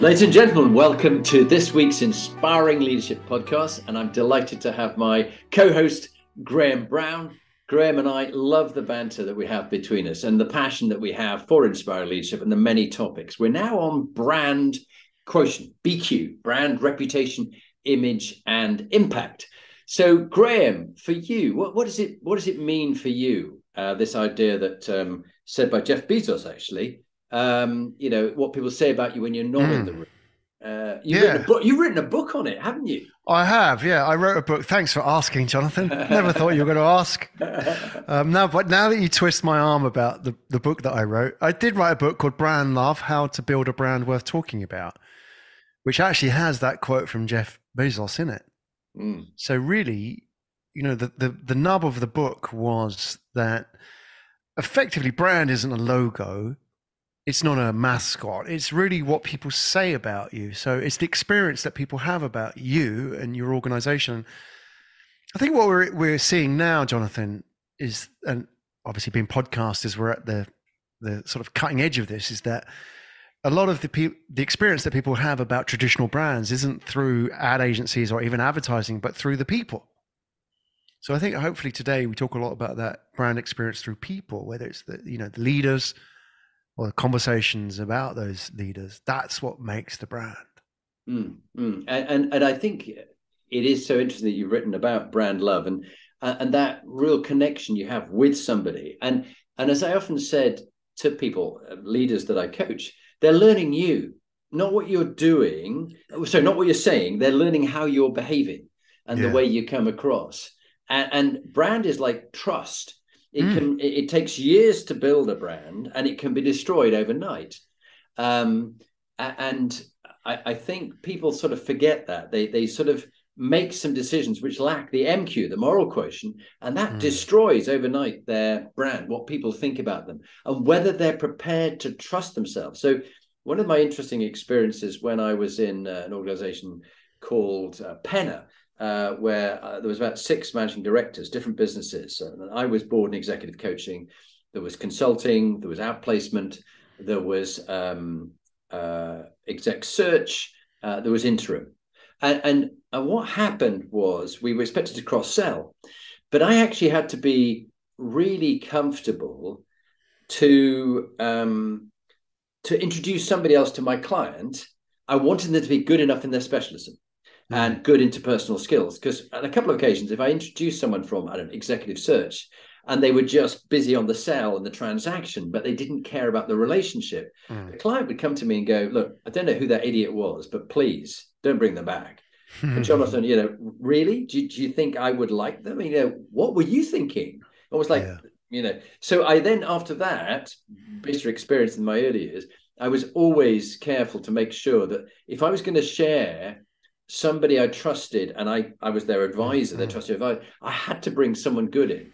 Ladies and gentlemen, welcome to this week's Inspiring Leadership Podcast. And I'm delighted to have my co host, Graham Brown. Graham and I love the banter that we have between us and the passion that we have for inspiring leadership and the many topics. We're now on brand quotient, BQ, brand reputation, image, and impact. So, Graham, for you, what, what does it what does it mean for you? Uh, this idea that um, said by Jeff Bezos, actually, um, you know, what people say about you when you're not mm. in the hmm. room. Uh, you've, yeah. written book, you've written a book on it, haven't you? I have, yeah. I wrote a book. Thanks for asking, Jonathan. Never thought you were going to ask. Um, now, but now that you twist my arm about the, the book that I wrote, I did write a book called Brand Love How to Build a Brand Worth Talking About, which actually has that quote from Jeff Bezos in it. Mm. So, really, you know, the, the, the nub of the book was that effectively brand isn't a logo it's not a mascot. It's really what people say about you. So it's the experience that people have about you and your organization. I think what we're we're seeing now, Jonathan, is and obviously being podcasters, we're at the the sort of cutting edge of this. Is that a lot of the pe- the experience that people have about traditional brands isn't through ad agencies or even advertising, but through the people. So I think hopefully today we talk a lot about that brand experience through people, whether it's the you know the leaders, or the conversations about those leaders, that's what makes the brand. Mm, mm. And, and, and I think it is so interesting that you've written about brand love and uh, and that real connection you have with somebody. And and as I often said to people, uh, leaders that I coach, they're learning you, not what you're doing. So not what you're saying. They're learning how you're behaving and yeah. the way you come across. And, and brand is like trust it mm. can. It, it, takes years to build a brand, and it can be destroyed overnight. Um, and I, I think people sort of forget that they they sort of make some decisions which lack the MQ, the moral quotient, and that mm. destroys overnight their brand, what people think about them, and whether they're prepared to trust themselves. So, one of my interesting experiences when I was in uh, an organization called uh, Penna, uh, where uh, there was about six managing directors, different businesses. I was board and executive coaching. There was consulting. There was outplacement. There was um, uh, exec search. Uh, there was interim. And, and, and what happened was we were expected to cross sell, but I actually had to be really comfortable to um, to introduce somebody else to my client. I wanted them to be good enough in their specialism and good interpersonal skills. Because on a couple of occasions, if I introduced someone from I don't know, executive search and they were just busy on the sale and the transaction, but they didn't care about the relationship, mm. the client would come to me and go, "Look, I don't know who that idiot was, but please don't bring them back." and Jonathan, you know, really, do, do you think I would like them? You know, what were you thinking? I was like, yeah. you know, so I then after that, based on experience in my early years, I was always careful to make sure that if I was going to share somebody I trusted and I, I was their advisor, their mm-hmm. trusted advisor, I had to bring someone good in.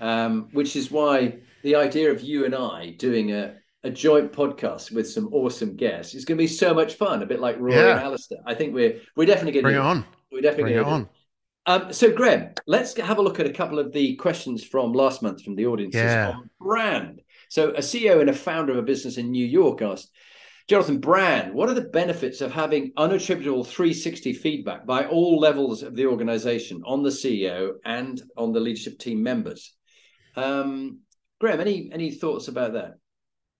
Um, which is why the idea of you and I doing a, a joint podcast with some awesome guests is going to be so much fun, a bit like Rory yeah. and Alastair. I think we're we're definitely going to bring it on. We're definitely bring it on. Um, so, Graham, let's have a look at a couple of the questions from last month from the audience yeah. on brand. So, a CEO and a founder of a business in New York asked, Jonathan Brand, what are the benefits of having unattributable 360 feedback by all levels of the organization on the CEO and on the leadership team members? Um, Graham, any any thoughts about that?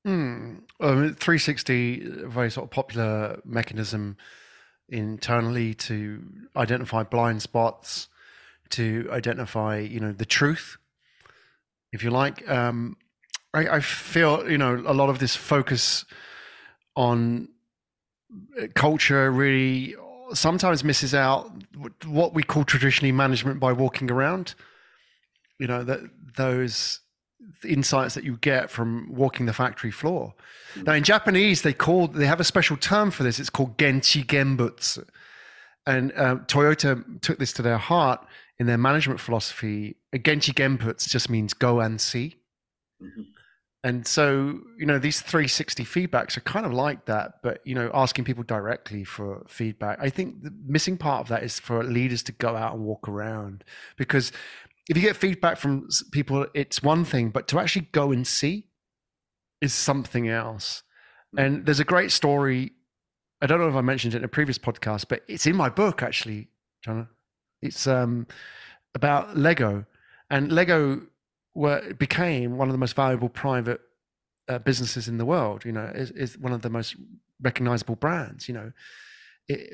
Hmm. Um, 360, very sort of popular mechanism internally to identify blind spots, to identify, you know, the truth, if you like. Um, I, I feel, you know, a lot of this focus on uh, culture really sometimes misses out what we call traditionally management by walking around. You know that those insights that you get from walking the factory floor. Mm. Now, in Japanese, they call they have a special term for this. It's called genchi genbutsu, and uh, Toyota took this to their heart in their management philosophy. Genchi genbutsu just means go and see. Mm-hmm. And so, you know, these 360 feedbacks are kind of like that, but, you know, asking people directly for feedback. I think the missing part of that is for leaders to go out and walk around because if you get feedback from people, it's one thing, but to actually go and see is something else. And there's a great story. I don't know if I mentioned it in a previous podcast, but it's in my book actually, John. It's um, about Lego, and Lego were became one of the most valuable private uh, businesses in the world. You know, is, is one of the most recognizable brands. You know, it,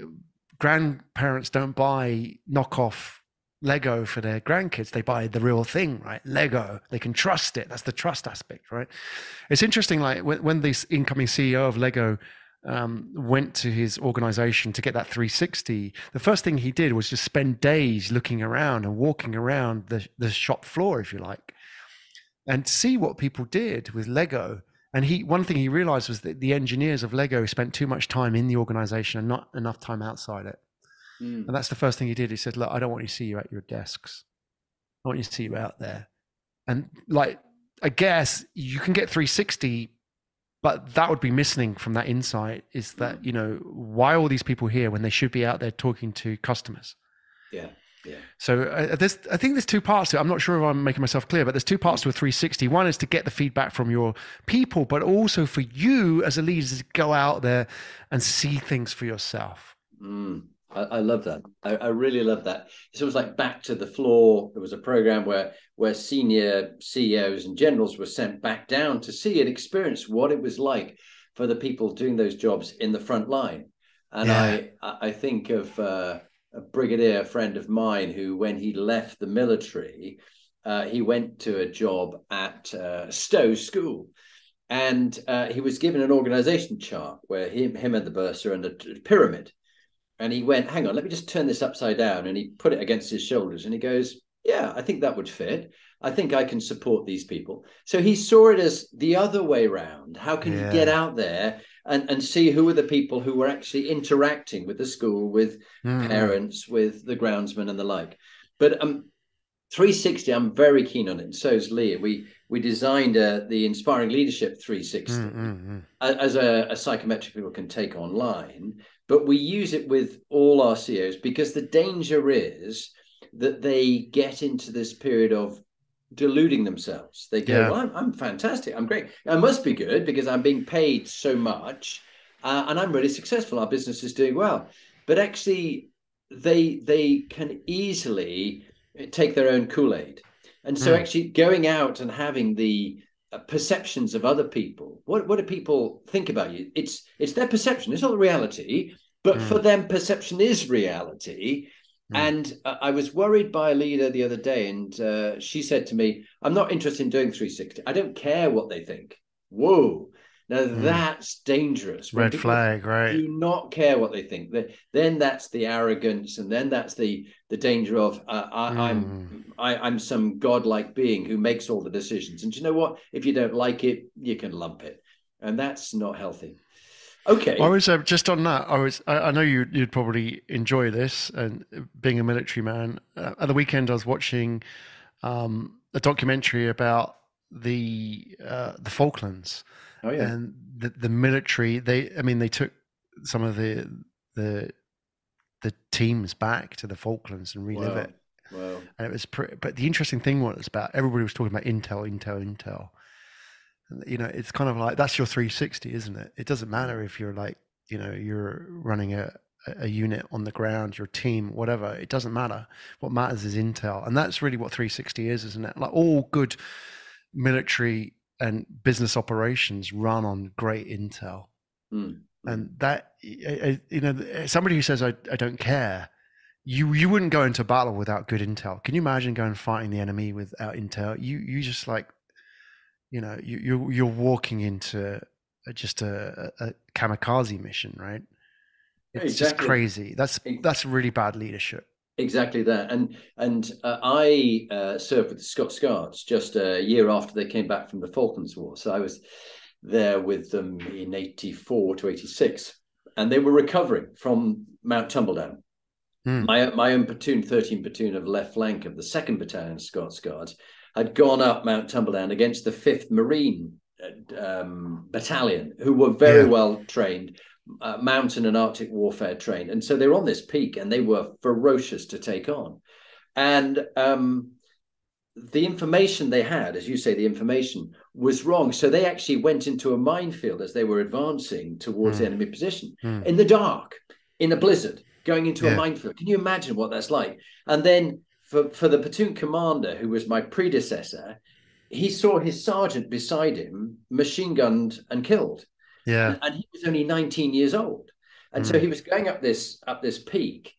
grandparents don't buy knockoff Lego for their grandkids. They buy the real thing, right? Lego. They can trust it. That's the trust aspect, right? It's interesting. Like when, when this incoming CEO of Lego um, went to his organization to get that 360, the first thing he did was just spend days looking around and walking around the, the shop floor, if you like, and see what people did with Lego. And he, one thing he realized was that the engineers of Lego spent too much time in the organization and not enough time outside it. Mm. And that's the first thing he did. He said, Look, I don't want you to see you at your desks. I want you to see you out there. And like, I guess you can get 360, but that would be missing from that insight is that, mm. you know, why all these people here when they should be out there talking to customers? Yeah. Yeah. So uh, there's, I think there's two parts to it. I'm not sure if I'm making myself clear, but there's two parts to a 360. One is to get the feedback from your people, but also for you as a leader to go out there and see things for yourself. Mm. I, I love that. I, I, really love that. It's almost like back to the floor. There was a program where where senior CEOs and generals were sent back down to see and experience what it was like for the people doing those jobs in the front line. And yeah. I I think of uh, a brigadier friend of mine who, when he left the military, uh, he went to a job at uh, Stowe School and uh, he was given an organization chart where him, him and the bursar and a pyramid and he went, hang on, let me just turn this upside down. And he put it against his shoulders and he goes, yeah, I think that would fit. I think I can support these people. So he saw it as the other way around. How can yeah. you get out there and, and see who are the people who were actually interacting with the school, with mm. parents, with the groundsman and the like. But um, 360, I'm very keen on it. And so is Lee. We we designed uh, the Inspiring Leadership 360 mm, mm, mm. as a, a psychometric people can take online but we use it with all our CEOs because the danger is that they get into this period of deluding themselves. They go, yeah. well, I'm, I'm, fantastic. I'm great. I must be good because I'm being paid so much uh, and I'm really successful. Our business is doing well. But actually, they they can easily take their own Kool-Aid. And so mm. actually going out and having the uh, perceptions of other people. What what do people think about you? It's it's their perception. It's not the reality, but mm. for them, perception is reality. Mm. And I was worried by a leader the other day, and uh, she said to me, "I'm not interested in doing 360. I don't care what they think." Whoa. Now mm. that's dangerous. Red flag, right? Do not care what they think. Then that's the arrogance, and then that's the the danger of uh, I, mm. I'm I, am i am some godlike being who makes all the decisions. And you know what? If you don't like it, you can lump it, and that's not healthy. Okay. I was uh, just on that. I was. I, I, know you. You'd probably enjoy this, and being a military man. Uh, at the weekend, I was watching um, a documentary about the uh, the Falklands Oh yeah. And the the military, they I mean they took some of the the the teams back to the Falklands and relive wow. it. Wow. And it was pretty, but the interesting thing was about everybody was talking about Intel, Intel, Intel. You know, it's kind of like that's your 360, isn't it? It doesn't matter if you're like, you know, you're running a, a unit on the ground, your team, whatever. It doesn't matter. What matters is Intel, and that's really what 360 is, isn't it? Like all good military and business operations run on great intel. Mm. And that, you know, somebody who says, I, I don't care, you, you wouldn't go into battle without good intel. Can you imagine going fighting the enemy without intel? You, you just like, you know, you, you're, you're walking into just a, a kamikaze mission, right? It's exactly. just crazy. That's, that's really bad leadership. Exactly that, and and uh, I uh, served with the Scots Guards just a year after they came back from the Falklands War. So I was there with them in '84 to '86, and they were recovering from Mount Tumbledown. Mm. My my own platoon, 13 platoon of left flank of the Second Battalion Scots Guards, had gone up Mount Tumbledown against the Fifth Marine uh, um, Battalion, who were very yeah. well trained, uh, mountain and Arctic warfare trained. And so they were on this peak and they were ferocious to take on. And um, the information they had, as you say, the information was wrong. So they actually went into a minefield as they were advancing towards mm. the enemy position mm. in the dark, in a blizzard, going into yeah. a minefield. Can you imagine what that's like? And then for, for the platoon commander, who was my predecessor, he saw his sergeant beside him machine gunned and killed. Yeah. And, and he was only 19 years old. And mm. so he was going up this up this peak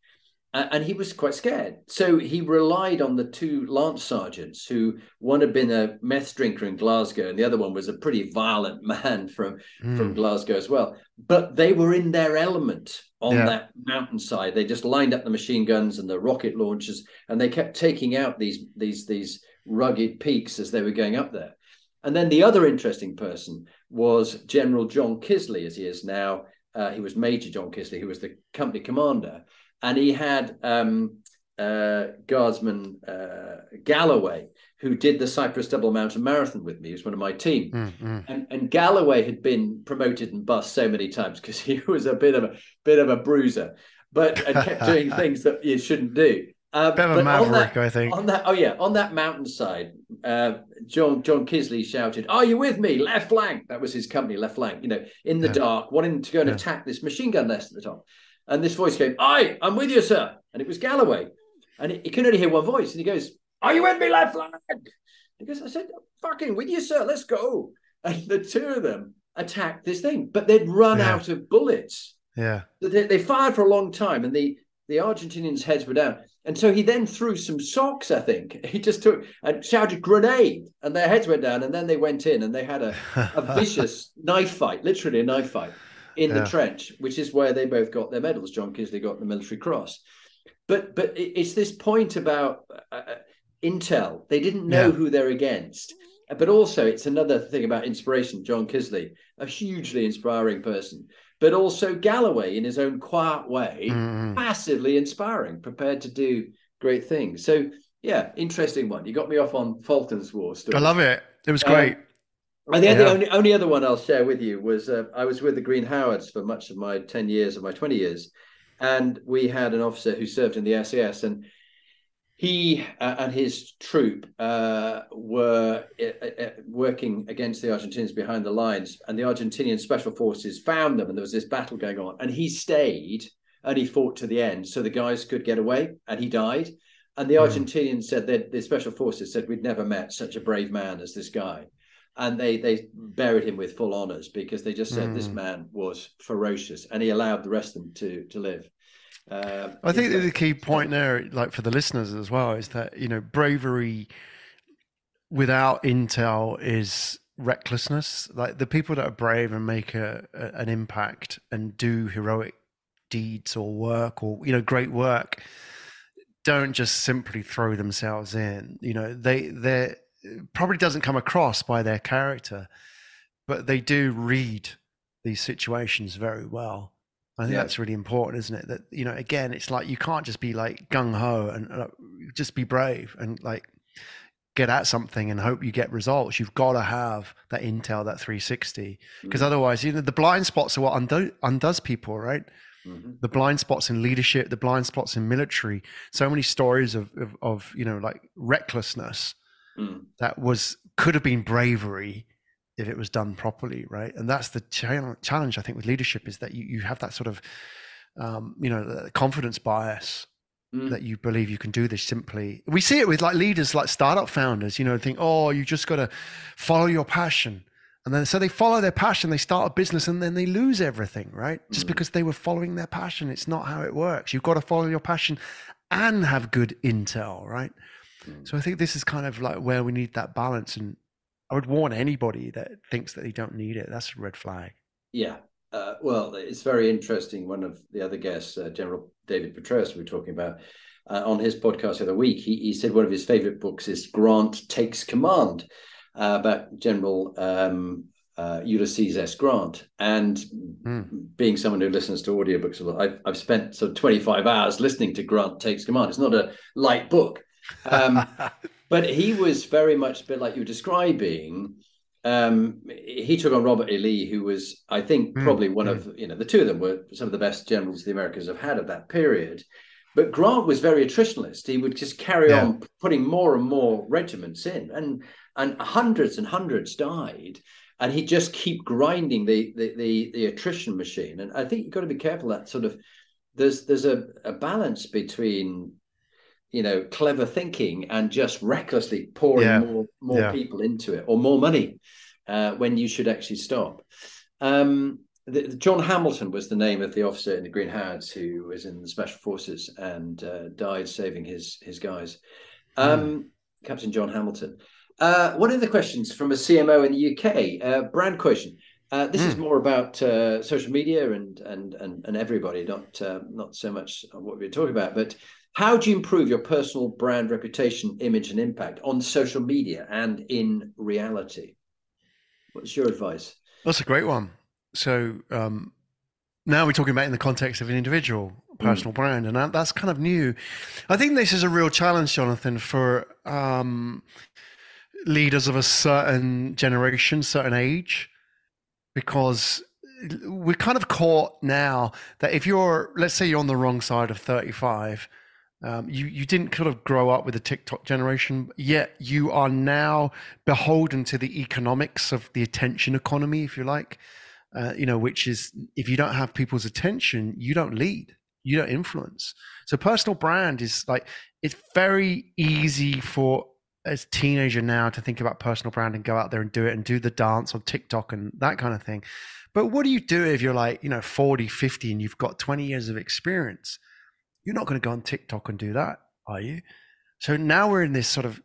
and he was quite scared. So he relied on the two lance sergeants, who one had been a meth drinker in Glasgow, and the other one was a pretty violent man from mm. from Glasgow as well. But they were in their element on yeah. that mountainside. They just lined up the machine guns and the rocket launchers, and they kept taking out these these these rugged peaks as they were going up there. And then the other interesting person was General John Kiszely, as he is now. Uh, he was Major John Kiszely, who was the company commander, and he had um, uh, Guardsman uh, Galloway, who did the Cyprus Double Mountain Marathon with me. He was one of my team, mm-hmm. and, and Galloway had been promoted and bust so many times because he was a bit of a bit of a bruiser, but and kept doing things that you shouldn't do. Uh, Bit of a maverick, that, I think. On that, oh yeah, on that mountainside, uh, John John Kiszely shouted, "Are you with me? Left flank." That was his company, left flank. You know, in the yeah. dark, wanting to go and yeah. attack this machine gun nest at the top. And this voice came, "Aye, I'm with you, sir." And it was Galloway, and he, can only hear one voice, and he goes, "Are you with me, left flank?" He goes, "I said, fucking with you, sir. Let's go." And the two of them attacked this thing, but they'd run yeah. out of bullets. Yeah, they, they fired for a long time, and the the Argentinians' heads were down. And so he then threw some socks, I think. He just took and shouted grenade, and their heads went down, and then they went in and they had a, a vicious knife fight, literally a knife fight in yeah. the trench, which is where they both got their medals. John Kiszely got the military cross. But but it's this point about uh, uh, Intel. They didn't know yeah. who they're against. But also, it's another thing about inspiration. John Kiszely, a hugely inspiring person but also Galloway in his own quiet way, mm. massively inspiring, prepared to do great things. So yeah, interesting one. You got me off on Falklands War story. I love it. It was great. Um, and the, yeah. the, only, only other one I'll share with you was uh, I was with the Green Howards for much of my 10 years of my 20 years. And we had an officer who served in the SAS. And he uh, and his troop uh, were uh, uh, working against the Argentinians behind the lines, and the Argentinian special forces found them, and there was this battle going on. And he stayed and he fought to the end, so the guys could get away, and he died. And the mm. Argentinians said that the special forces said we'd never met such a brave man as this guy, and they they buried him with full honors because they just said mm. this hmm. man was ferocious, and he allowed the rest of them to to live. Uh, I think the key point there, like for the listeners as well, is that you know bravery without intel is recklessness. Like the people that are brave and make a, a, an impact and do heroic deeds or work or you know great work don't just simply throw themselves in. You know they they probably doesn't come across by their character, but they do read these situations very well I think yeah. that's really important, isn't it? That you know, again, it's like you can't just be like gung ho and uh, just be brave and like get at something and hope you get results. You've got to have that intel, that 360, because mm-hmm. otherwise, you know, the blind spots are what undo- undoes people, right? Mm-hmm. The blind spots in leadership, the blind spots in military. So many stories of of, of you know like recklessness mm. that was could have been bravery if it was done properly, right? And that's the challenge I think with leadership is that you, you have that sort of um, you know confidence bias mm. that you believe you can do this simply. We see it with like leaders, like startup founders, you know, think, oh, you just got to follow your passion. And then so they follow their passion, they start a business and then they lose everything, right? Just mm. because they were following their passion. It's not how it works. You've got to follow your passion and have good intel, right? Mm. So I think this is kind of like where we need that balance and I would warn anybody that thinks that they don't need it. That's a red flag. Yeah. Uh, well, it's very interesting. One of the other guests, uh, General David Petraeus, we were talking about, uh, on his podcast the other week. He, he said one of his favorite books is Grant Takes Command uh, about General um, uh, Ulysses S. Grant. And mm. being someone who listens to audiobooks a lot, I've, I've spent sort of 25 hours listening to Grant Takes Command. It's not a light book. Um, but he was very much a bit like you were describing. Um, he took on Robert E. Lee, who was, I think, mm. probably one mm. of, you know, the two of them were some of the best generals the Americans have had at that period. But Grant was very attritionalist. He would just carry yeah. on putting more and more regiments in, and and hundreds and hundreds died and he'd just keep grinding the, the the the, attrition machine. And I think you've got to be careful that sort of there's there's a, a balance between you know clever thinking and just recklessly pouring yeah. more more yeah. people into it or more money uh, when you should actually stop. Um, the, John Hamilton was the name of the officer in the Green Howards who was in the Special Forces and uh, died saving his his guys. Hmm. Um, mm. Captain John Hamilton. Uh, one of the questions from a CMO in the UK, uh, brand quotient. Uh, this mm. is hmm. more about uh, social media and and and, and everybody, not uh, not so much what we're talking about. But how do you improve your personal brand reputation, image, and impact on social media and in reality? What's your advice? That's a great one. So um, now we're talking about in the context of an individual personal mm. brand, and that, that's kind of new. I think this is a real challenge, Jonathan, for um, leaders of a certain generation, certain age, because we're kind of caught now that if you're, let's say you're on the wrong side of 35, um, you, you didn't kind of grow up with the TikTok generation, yet you are now beholden to the economics of the attention economy, if you like. Uh, you know, which is if you don't have people's attention, you don't lead, you don't influence. So personal brand is like it's very easy for as teenager now to think about personal brand and go out there and do it and do the dance on TikTok and that kind of thing. But what do you do if you're like, you know, 40, 50 and you've got 20 years of experience? You're not going to go on TikTok and do that, are you? So now we're in this sort of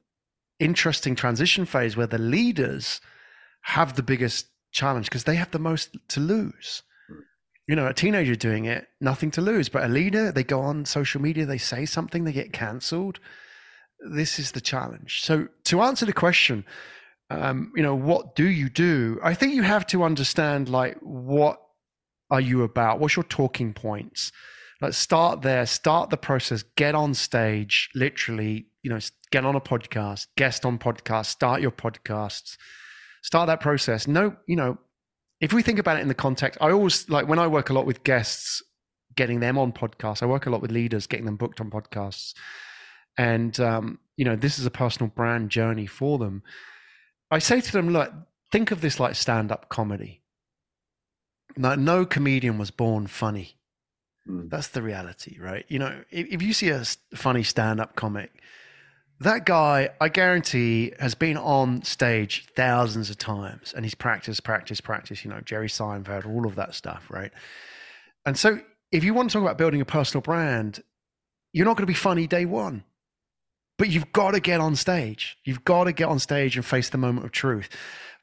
interesting transition phase where the leaders have the biggest challenge because they have the most to lose. You know, a teenager doing it, nothing to lose. But a leader, they go on social media, they say something, they get cancelled this is the challenge. So to answer the question, um, you know, what do you do? I think you have to understand like what are you about? What's your talking points? Let's start there. Start the process. Get on stage. Literally, you know, get on a podcast. Guest on podcast. Start your podcasts. Start that process. No, you know, if we think about it in the context, I always like when I work a lot with guests, getting them on podcasts. I work a lot with leaders, getting them booked on podcasts and um, you know this is a personal brand journey for them i say to them look think of this like stand-up comedy now, no comedian was born funny mm. that's the reality right you know if, if you see a funny stand-up comic that guy i guarantee has been on stage thousands of times and he's practiced practiced practiced you know jerry seinfeld all of that stuff right and so if you want to talk about building a personal brand you're not going to be funny day one but you've got to get on stage. You've got to get on stage and face the moment of truth.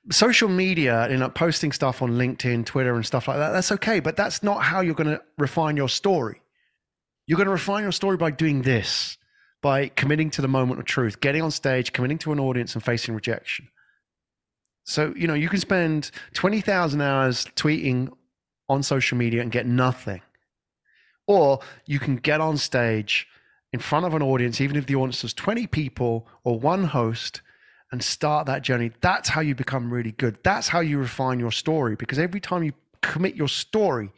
Social media, you know, posting stuff on LinkedIn, Twitter, and stuff like that, that's okay. But that's not how you're going to refine your story. You're going to refine your story by doing this, by committing to the moment of truth, getting on stage, committing to an audience, and facing rejection. So, you know, you can spend 20,000 hours tweeting on social media and get nothing. Or you can get on stage in front of an audience, even if the audience is 20 people or one host, and start that journey. That's how you become really good. That's how you refine your story because every time you commit your story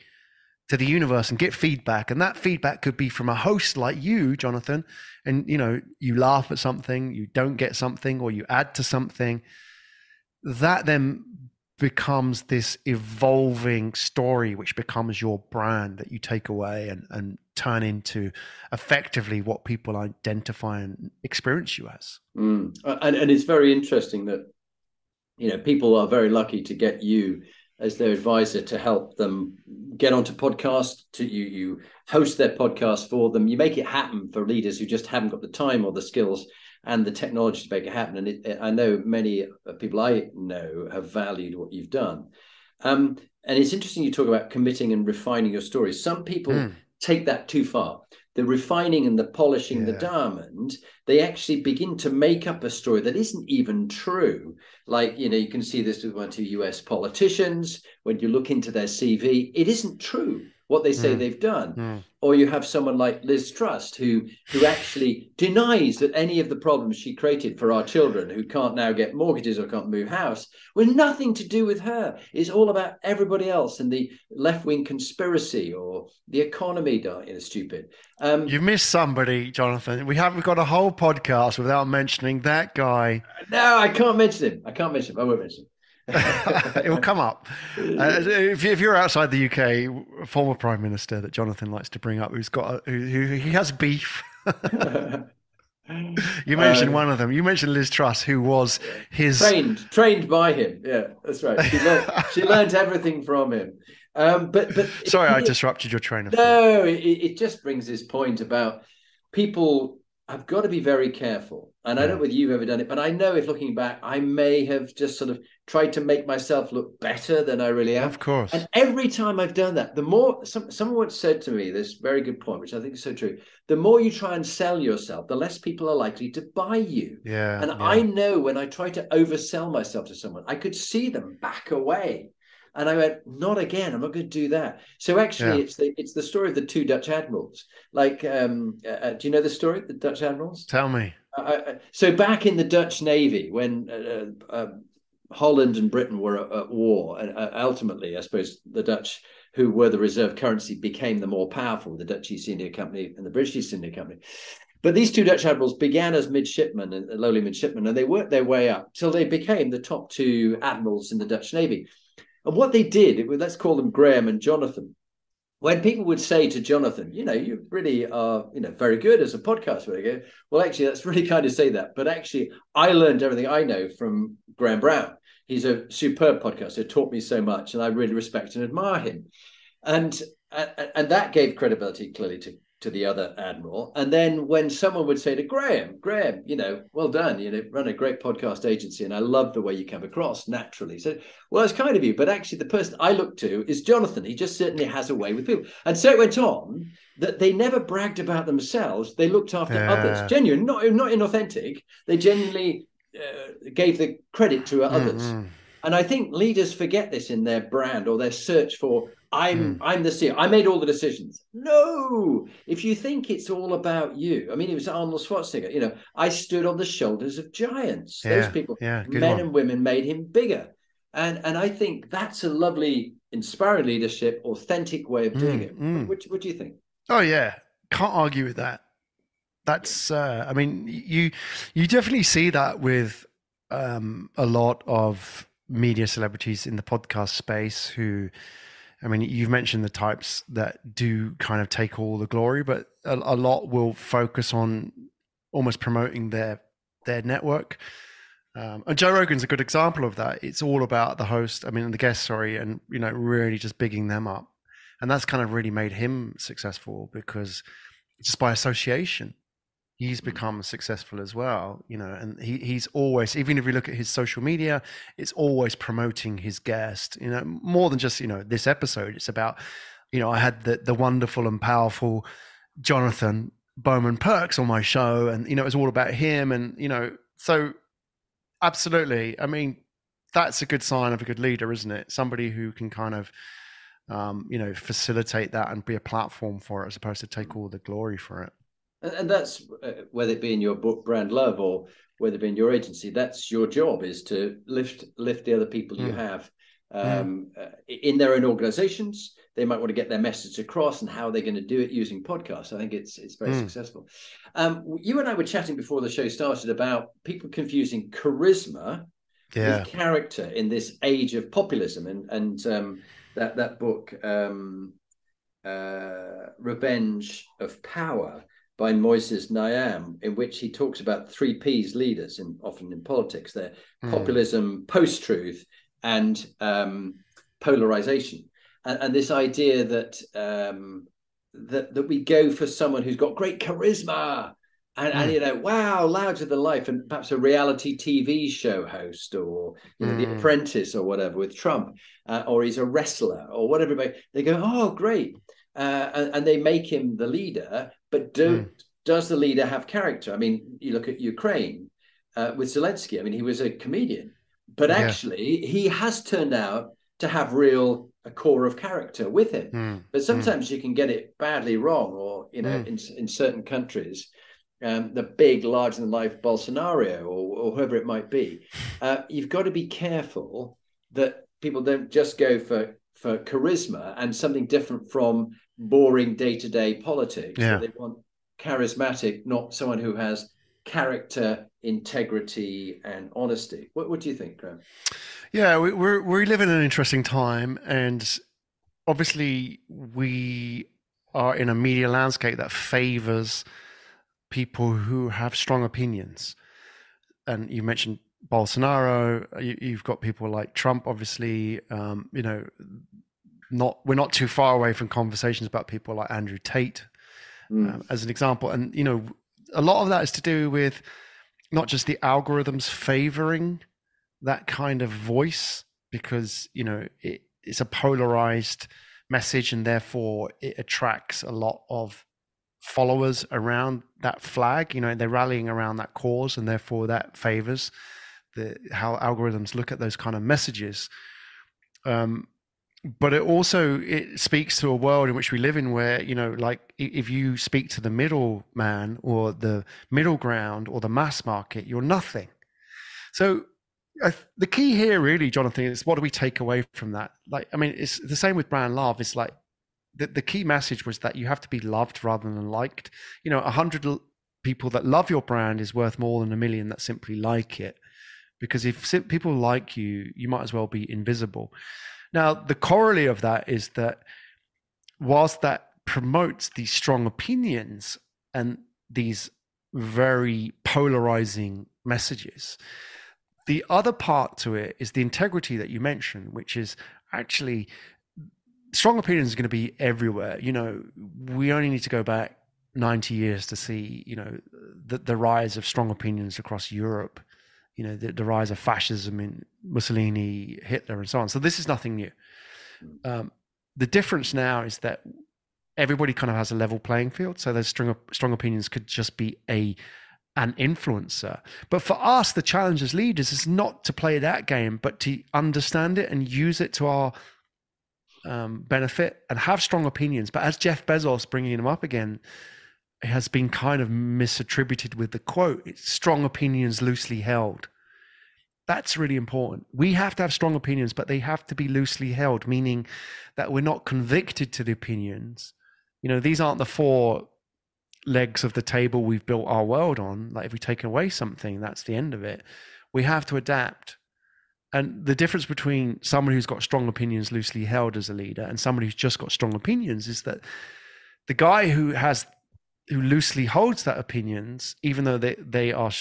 to the universe and get feedback, and that feedback could be from a host like you, Jonathan, and you know, you laugh at something, you don't get something, or you add to something, that then becomes this evolving story which becomes your brand that you take away and, and turn into effectively what people identify and experience you as mm. and, and it's very interesting that you know people are very lucky to get you as their advisor to help them get onto podcasts to you you host their podcast for them you make it happen for leaders who just haven't got the time or the skills and the technology to make it happen. And it, I know many people I know have valued what you've done. Um, and it's interesting you talk about committing and refining your stories. Some people mm. Take that too far. the refining and the polishing Yeah. the diamond, they actually begin to make up a story that isn't even true. Like, you know, you can see this with one or two US politicians. When you look into their CV, it isn't true what they say Mm. they've done. Mm. Or you have someone like Liz Truss, who who actually denies that any of the problems she created for our children who can't now get mortgages or can't move house were nothing to do with her. It's all about everybody else and the left wing conspiracy or the economy. You know, stupid. Um, You've missed somebody, Jonathan. We haven't got a whole podcast without mentioning that guy. no, I can't mention him. I can't mention him. I won't mention him. it will come up. Uh, if, if you're outside the UK, a former prime minister that Jonathan likes to bring up, who's got a, who, who he has beef. You mentioned Um, one of them. You mentioned Liz Truss, who was his. trained trained by him yeah that's right she learned, she learned everything from him um but but Sorry, I disrupted your train of thought. no it, it just brings this point about people have got to be very careful and i don't know whether you've ever done it but i know if looking back i may have just sort of tried to make myself look better than i really am Of course. and every time I've done that, the more some, someone once said to me this very good point, which I think is so true. The more you try and sell yourself, the less people are likely to buy you. Yeah. And yeah. I know when I try to oversell myself to someone, I could see them back away. And I went, not again. I'm not going to do that. So actually, Yeah. it's the it's the story of the two Dutch admirals. Like, um, uh, uh, do you know the story, the Dutch admirals? Tell me. Uh, uh, so back in the Dutch Navy, when uh, uh, um, Holland and Britain were at, at war, and uh, ultimately, I suppose the Dutch, who were the reserve currency, became the more powerful, the Dutch East India Company and the British East India Company. But these two Dutch admirals began as midshipmen and lowly midshipmen, and they worked their way up till they became the top two admirals in the Dutch Navy. And what they did, let's call them Graham and Jonathan. When people would say to Jonathan, you know, you really are, you know, very good as a podcast. Well, actually, that's really kind of say that. But actually, I learned everything I know from Graham Brown. He's a superb podcaster, taught me so much, and I really respect and admire him. And, and that gave credibility clearly to to the other admiral. And then when someone would say to Graham, Graham, you know, well done, you know, run a great podcast agency, and I love the way you come across naturally. So, well, it's kind of you, but actually, the person I look to is Jonathan. He just certainly has a way with people. And so it went on that they never bragged about themselves. They looked after Yeah. others, genuine, not not inauthentic. They genuinely uh, gave the credit to others. Mm, mm. And I think leaders forget this in their brand or their search for I'm Hmm. I'm the CEO. I made all the decisions. No, if you think it's all about you, I mean, it was Arnold Schwarzenegger. You know, I stood on the shoulders of giants. Those people, yeah, men one. and women, made him bigger. And and I think that's a lovely, inspiring leadership, authentic way of doing Mm, it. mm. What, what do you think? Oh yeah, can't argue with that. That's uh, I mean you you definitely see that with um, a lot of media celebrities in the podcast space who I mean you've mentioned the types that do kind of take all the glory but a, a lot will focus on almost promoting their their network. Um, and Joe Rogan's a good example of that. It's all about the host I mean the guest sorry and you know really just bigging them up. And that's kind of really made him successful because just by association he's Mm. become successful as well you know and he, he's always even if you look at his social media it's always promoting his guest you know more than just you know this episode. It's about you know i had the the wonderful and powerful jonathan bowman perks on my show and you know it's all about him and you know so absolutely i mean that's a good sign of a good leader isn't it? Somebody who can kind of um, you know facilitate that and be a platform for it as opposed to take all the glory for it And, and that's uh, whether it be in your book brand love or whether it be in your agency. That's your job is to lift lift the other people you Mm. have um, uh, in their own organizations. They might want to get their message across and how they're going to do it using podcasts. I think it's it's very Mm. successful. Um, you and I were chatting before the show started about people confusing charisma yeah with character in this age of populism and and um, that that book um, uh, revenge of power by Moises Naim in which he talks about three P's leaders in often in politics they're Mm. populism post-truth and um, polarization and, and this idea that um, that that we go for someone who's got great charisma and, and Mm. you know wow larger than life and perhaps a reality tv show host or you know the Mm. apprentice or whatever with trump uh, or he's a wrestler or whatever they go oh great uh, and, and, they make him the leader. But do mm. does the leader have character? I mean, you look at Ukraine uh, with Zelensky. I mean, he was a comedian, but yeah. actually, he has turned out to have real a core of character with him. Mm. But sometimes mm. you can get it badly wrong, or you know, in in certain countries um, the big, larger than life Bolsonaro or, or whoever it might be, uh, you've got to be careful that people don't just go for for charisma and something different from boring day to day politics. Yeah. they want charismatic, not someone who has character, integrity, and honesty. What, what do you think, Graham? Yeah, we, we're we live in an interesting time, and obviously we are in a media landscape that favors people who have strong opinions. And you mentioned Bolsonaro. You, have got people like Trump, obviously. Um, you know, not we're not too far away from conversations about people like Andrew Tate, mm. um, as an example. And you know, a lot of that is to do with not just the algorithms favoring that kind of voice, because you know it, it's a polarized message, and therefore it attracts a lot of followers around that flag. You know, they're rallying around that cause, and therefore that favors the how algorithms look at those kind of messages. Um, but it also it speaks to a world in which we live in where you know like if you speak to the middle man or the middle ground or the mass market you're nothing so the key here really jonathan is what do we take away from that like i mean it's the same with brand love it's like the, the key message was that you have to be loved rather than liked. You know, a hundred people that love your brand is worth more than a million that simply like it. Because if people like you, you might as well be invisible. Now, the corollary of that is that whilst that promotes these strong opinions and these very polarizing messages, the other part to it is the integrity that you mentioned, which is actually strong opinions is going to be everywhere. You know, we only need to go back 90 years to see, you know, the, the rise of strong opinions across Europe, you know, the, the rise of fascism in Mussolini, Hitler, and so on. So this is nothing new. Um, the difference now is that everybody kind of has a level playing field. So those strong, strong opinions could just be a an influencer. But for us, the challenge as leaders is not to play that game, but to understand it and use it to our um, benefit and have strong opinions. But as Jeff Bezos bringing them up again has been kind of misattributed with the quote, strong opinions loosely held. That's really important. We have to have strong opinions, but they have to be loosely held, meaning that we're not convicted to the opinions. You know, these aren't the four legs of the table we've built our world on. Like if we take away something, that's the end of it. We have to adapt and the difference between someone who's got strong opinions loosely held as a leader and somebody who's just got strong opinions is that the guy who has who loosely holds that opinions, even though they, they are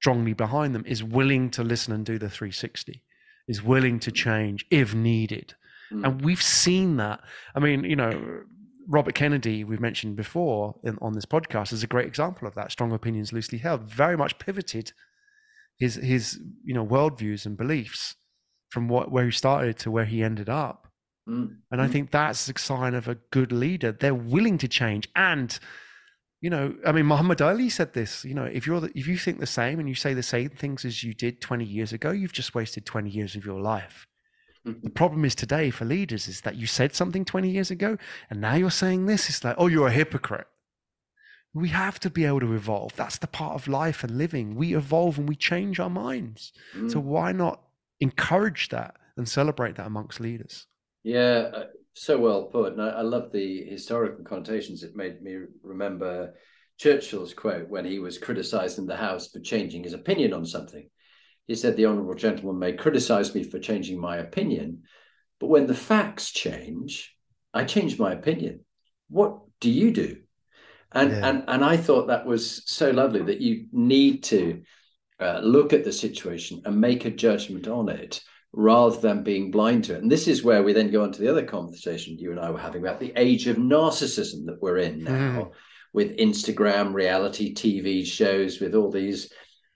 strongly behind them, is willing to listen and do the 360, is willing to change if needed. Mm. And we've seen that. I mean, you know, Robert Kennedy, we've mentioned before in, on this podcast, is a great example of that. Strong opinions loosely held, very much pivoted his his you know worldviews and beliefs from what where he started to where he ended up. Mm. And I mm. think that's a sign of a good leader. They're willing to change. And, you know, I mean, Muhammad Ali said this, you know, if you're the, if you think the same and you say the same things as you did 20 years ago, you've just wasted 20 years of your life. Mm-hmm. The problem is today for leaders is that you said something 20 years ago and now you're saying this. It's like, oh, you're a hypocrite. We have to be able to evolve. That's the part of life and living. We evolve and we change our minds. Mm. So why not encourage that and celebrate that amongst leaders. Yeah, uh, so well put. And I, I love the historical connotations. It made me remember Churchill's quote when he was criticized in the House for changing his opinion on something. He said, The honorable gentleman may criticize me for changing my opinion, but when the facts change, I change my opinion. What do you do? And, yeah. and, and I thought that was so lovely that you need to uh, look at the situation and make a judgment on it rather than being blind to it. And this is where we then go on to the other conversation you and I were having about the age of narcissism that we're in now mm. with Instagram, reality TV shows, with all these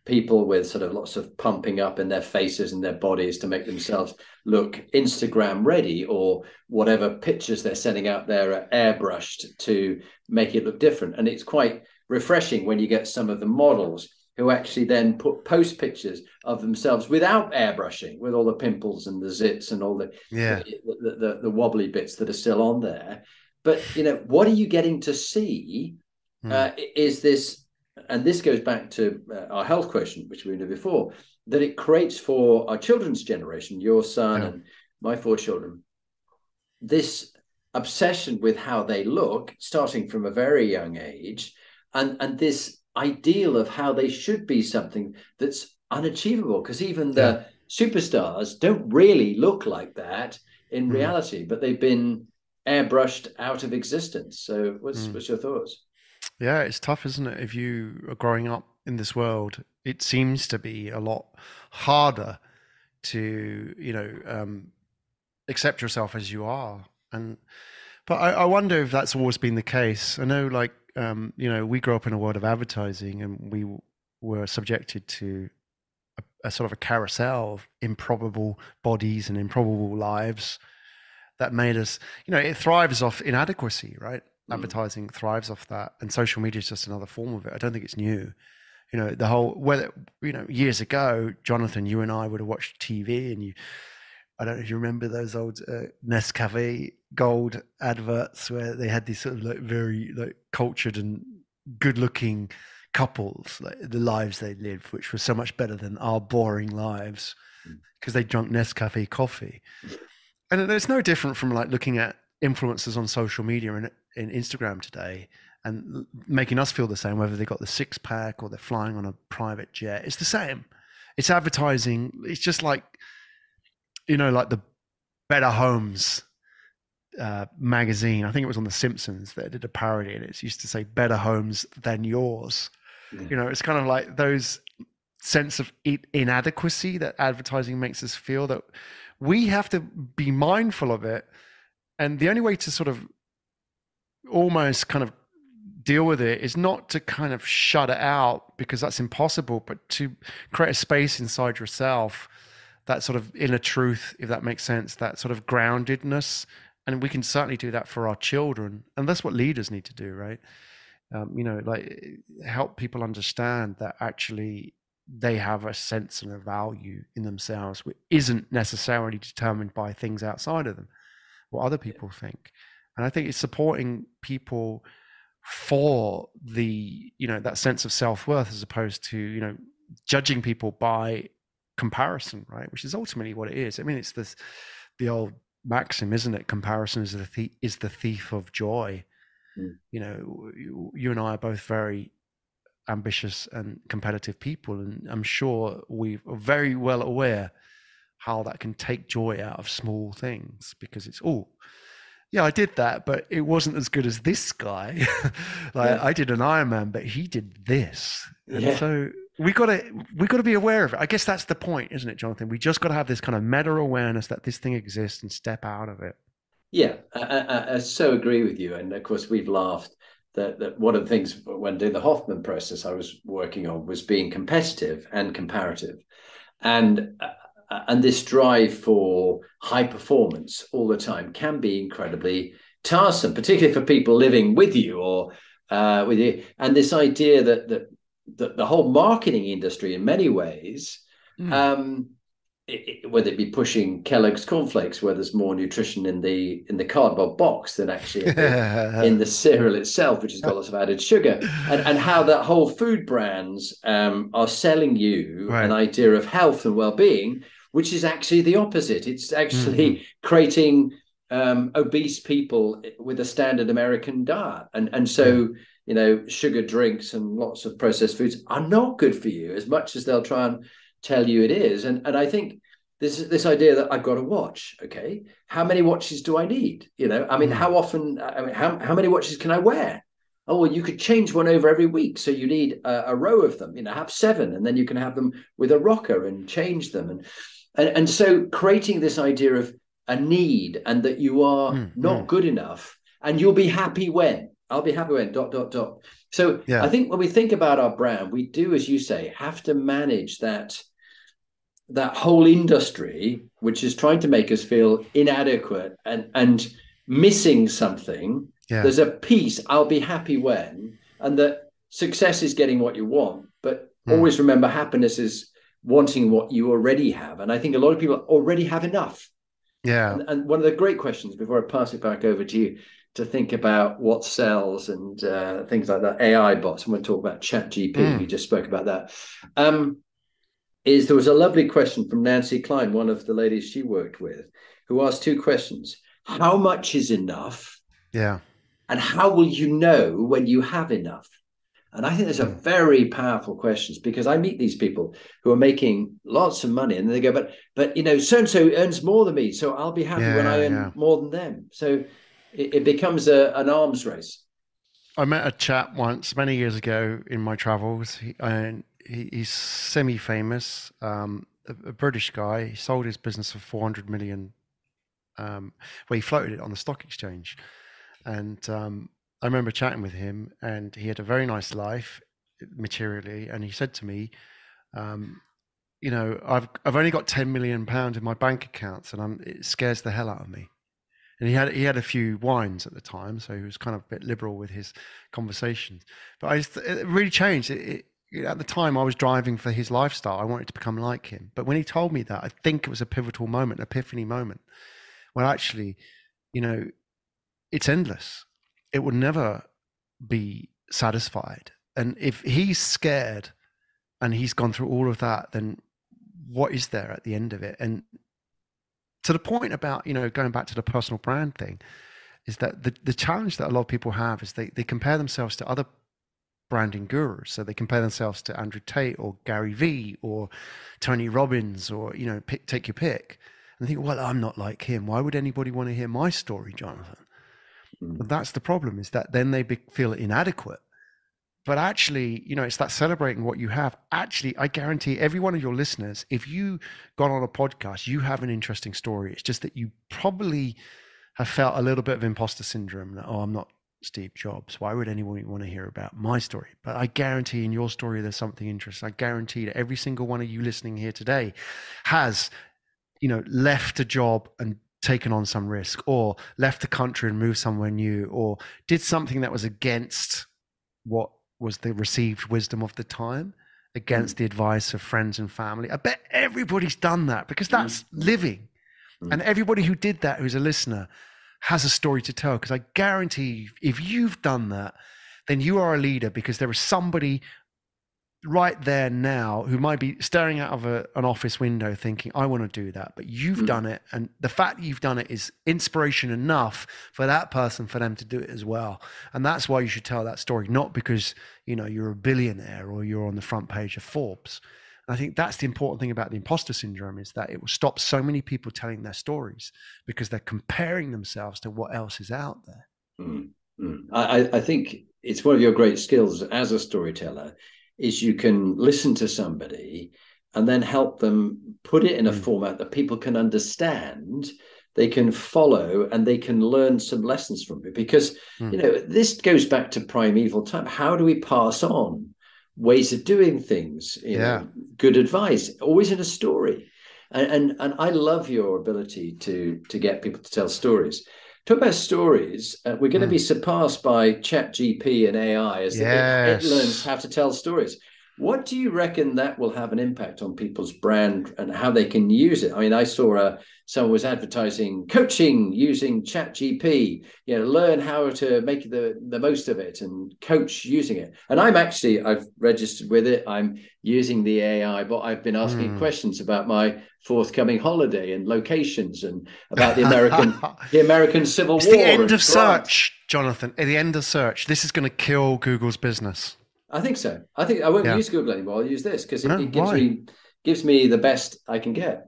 people with sort of lots of pumping up in their faces and their bodies to make themselves look Instagram ready, or whatever pictures they're sending out there are airbrushed to make it look different. And it's quite refreshing when you get some of the models who actually then put post pictures of themselves without airbrushing, with all the pimples and the zits and all the yeah the, the, the, the wobbly bits that are still on there. But you know, what are you getting to see? Mm. Uh, is this, and this goes back to uh, our health question, which we knew before, that it creates for our children's generation, your son yeah. and my four children, this obsession with how they look, starting from a very young age, and and this ideal of how they should be something that's unachievable because even the superstars don't really look like that in mm. reality but they've been airbrushed out of existence. So what's mm. what's your thoughts? Yeah it's tough isn't it? If you are growing up in this world it seems to be a lot harder to you know um, accept yourself as you are. And but I, I wonder if that's always been the case. I know like um, you know, we grew up in a world of advertising, and we were subjected to a, a, sort of a carousel of improbable bodies and improbable lives that made us, you know, it thrives off inadequacy, right? Mm. Advertising thrives off that, and social media is just another form of it. I don't think it's new. You know, the whole whether you know years ago, Jonathan, you and I would have watched TV, and you I don't know if you remember those old uh, Nescafe gold adverts where they had these sort of like very like cultured and good looking couples, like the lives they lived, which was so much better than our boring lives because mm. they drank Nescafe coffee. And it's no different from like looking at influencers on social media and in Instagram today and making us feel the same, whether they got the six pack or they're flying on a private jet. It's the same. It's advertising. It's just like you know, like the Better Homes uh, magazine. I think it was on The Simpsons that did a parody, and it used to say "Better Homes Than Yours." Yeah. You know, it's kind of like those sense of inadequacy that advertising makes us feel that we have to be mindful of it, and the only way to sort of almost kind of deal with it is not to kind of shut it out because that's impossible, but to create a space inside yourself that sort of inner truth, if that makes sense, that sort of groundedness. And we can certainly do that for our children. And that's what leaders need to do, right? Um, you know, like help people understand that actually they have a sense and a value in themselves, which isn't necessarily determined by things outside of them, what other people think. And I think it's supporting people for the, you know, that sense of self worth as opposed to, you know, judging people by comparison, right? Which is ultimately what it is. I mean, it's this the old maxim, isn't it? Comparison is the thief, is the thief of joy. Mm. You know, you, you, and I are both very ambitious and competitive people, and I'm sure we are very well aware how that can take joy out of small things because it's oh yeah, I did that, but it wasn't as good as this guy. like yeah. I did an Ironman, but he did this. And yeah. so we got to we got to be aware of it. I guess that's the point, isn't it, Jonathan? We just got to have this kind of meta awareness that this thing exists and step out of it. Yeah, I, I, I, so agree with you. And of course, we've laughed that, that one of the things when doing the Hoffman process I was working on was being competitive and comparative, and uh, and this drive for high performance all the time can be incredibly tiresome, particularly for people living with you or uh, with you. And this idea that that the, the whole marketing industry in many ways mm. um, it, whether it be pushing Kellogg's cornflakes, where there's more nutrition in the in the cardboard box than actually in the cereal itself, which has got lots of added sugar, and, and how that whole food brands um, are selling you right. an idea of health and well-being, which is actually the opposite. It's actually mm-hmm. creating um, obese people with a standard American diet, and and so you know, sugar drinks and lots of processed foods are not good for you as much as they'll try and tell you it is. And and I think this this idea that I've got to watch. Okay, how many watches do I need? You know, I mean, mm. how often? I mean, how how many watches can I wear? Oh well, you could change one over every week, so you need a, a row of them. You know, have seven, and then you can have them with a rocker and change them. And and, and so creating this idea of a need and that you are mm, not mm. good enough, and you'll be happy when I'll be happy when dot dot dot. So yeah. I think when we think about our brand, we do, as you say, have to manage that that whole industry, which is trying to make us feel inadequate and and missing something. Yeah. There's a piece, I'll be happy when, and that success is getting what you want, but mm. always remember happiness is wanting what you already have. And I think a lot of people already have enough. Yeah. And, and one of the great questions before I pass it back over to you to think about what sells and uh, things like that, AI bots, and we'll talk about Chat GP. Mm. We just spoke about that. Um, is there was a lovely question from Nancy Kline, one of the ladies she worked with, who asked two questions. How much is enough? Yeah. And how will you know when you have enough? And I think those are hmm. very powerful questions because I meet these people who are making lots of money and they go, but but you know, so and so earns more than me, so I'll be happy yeah, when I earn yeah. more than them. So it, it becomes a, an arms race. I met a chap once many years ago in my travels, he, and he, he's semi-famous, um, a, a, British guy. He sold his business for four hundred million. Um, he floated it on the stock exchange, and um, I remember chatting with him, and he had a very nice life materially. And he said to me, um, "You know, I've I've only got ten million pounds in my bank accounts, and I'm, it scares the hell out of me." And he had he had a few wines at the time, so he was kind of a bit liberal with his conversations. But I just, it really changed. It, it, at the time, I was driving for his lifestyle. I wanted to become like him. But when he told me that, I think it was a pivotal moment, an epiphany moment, Well, actually, you know, it's endless it will never be satisfied. And if he's scared and he's gone through all of that, then what is there at the end of it? And to the point about, you know, going back to the personal brand thing, is that the, the challenge that a lot of people have is they, they compare themselves to other branding gurus. So they compare themselves to Andrew Tate or Gary Vee or Tony Robbins or, you know, pick, take your pick. And think, well, I'm not like him. Why would anybody want to hear my story, Jonathan? Mm. But that's the problem is that then they be, feel inadequate. But actually, you know, it's that celebrating what you have. Actually, I guarantee every one of your listeners, if you got on a podcast, you have an interesting story. It's just that you probably have felt a little bit of imposter syndrome. That, oh, I'm not Steve Jobs. Why would anyone want to hear about my story? But I guarantee in your story there's something interesting. I guarantee that every single one of you listening here today has, you know, left a job and taken on some risk or left the country and moved somewhere new or did something that was against what was the received wisdom of the time against mm. the advice of friends and family i bet everybody's done that because that's mm. living mm. and everybody who did that who's a listener has a story to tell because i guarantee if you've done that then you are a leader because there is somebody right there now who might be staring out of a, an office window thinking i want to do that but you've mm. done it and the fact that you've done it is inspiration enough for that person for them to do it as well and that's why you should tell that story not because you know you're a billionaire or you're on the front page of forbes and i think that's the important thing about the imposter syndrome is that it will stop so many people telling their stories because they're comparing themselves to what else is out there mm. Mm. I, I think it's one of your great skills as a storyteller is you can listen to somebody and then help them put it in a mm. format that people can understand they can follow and they can learn some lessons from it because mm. you know this goes back to primeval time how do we pass on ways of doing things you yeah. know good advice always in a story and, and and i love your ability to to get people to tell stories talk about stories. Uh, we're going to mm. be surpassed by Chat GP and AI as yes. it, it, learns how to tell stories. What do you reckon that will have an impact on people's brand and how they can use it? I mean, I saw uh, someone was advertising coaching using Chat GP, you know, learn how to make the, the most of it and coach using it. And I'm actually, I've registered with it. I'm using the AI, but I've been asking mm. questions about my forthcoming holiday and locations and about the American, the American Civil it's War. the end of search, Jonathan. At the end of search, this is going to kill Google's business. I think so. I think I won't yeah. use Google anymore. I'll use this because it, no, it, gives why? me gives me the best I can get.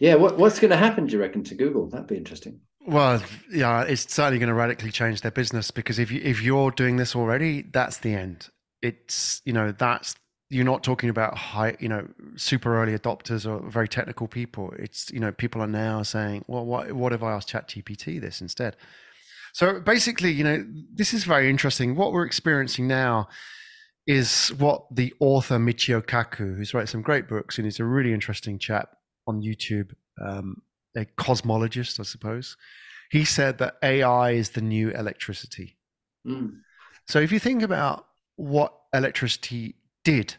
Yeah, what, what's going to happen? Do you reckon to Google? That'd be interesting. Well, yeah, it's certainly going to radically change their business because if you if you're doing this already, that's the end. It's you know that's you're not talking about high you know super early adopters or very technical people. It's you know people are now saying, well, what what if I ask ChatGPT this instead? So basically, you know, this is very interesting. What we're experiencing now is what the author Michio Kaku, who's written some great books and is a really interesting chap on YouTube, um, a cosmologist, I suppose. He said that AI is the new electricity. Mm. So if you think about what electricity did,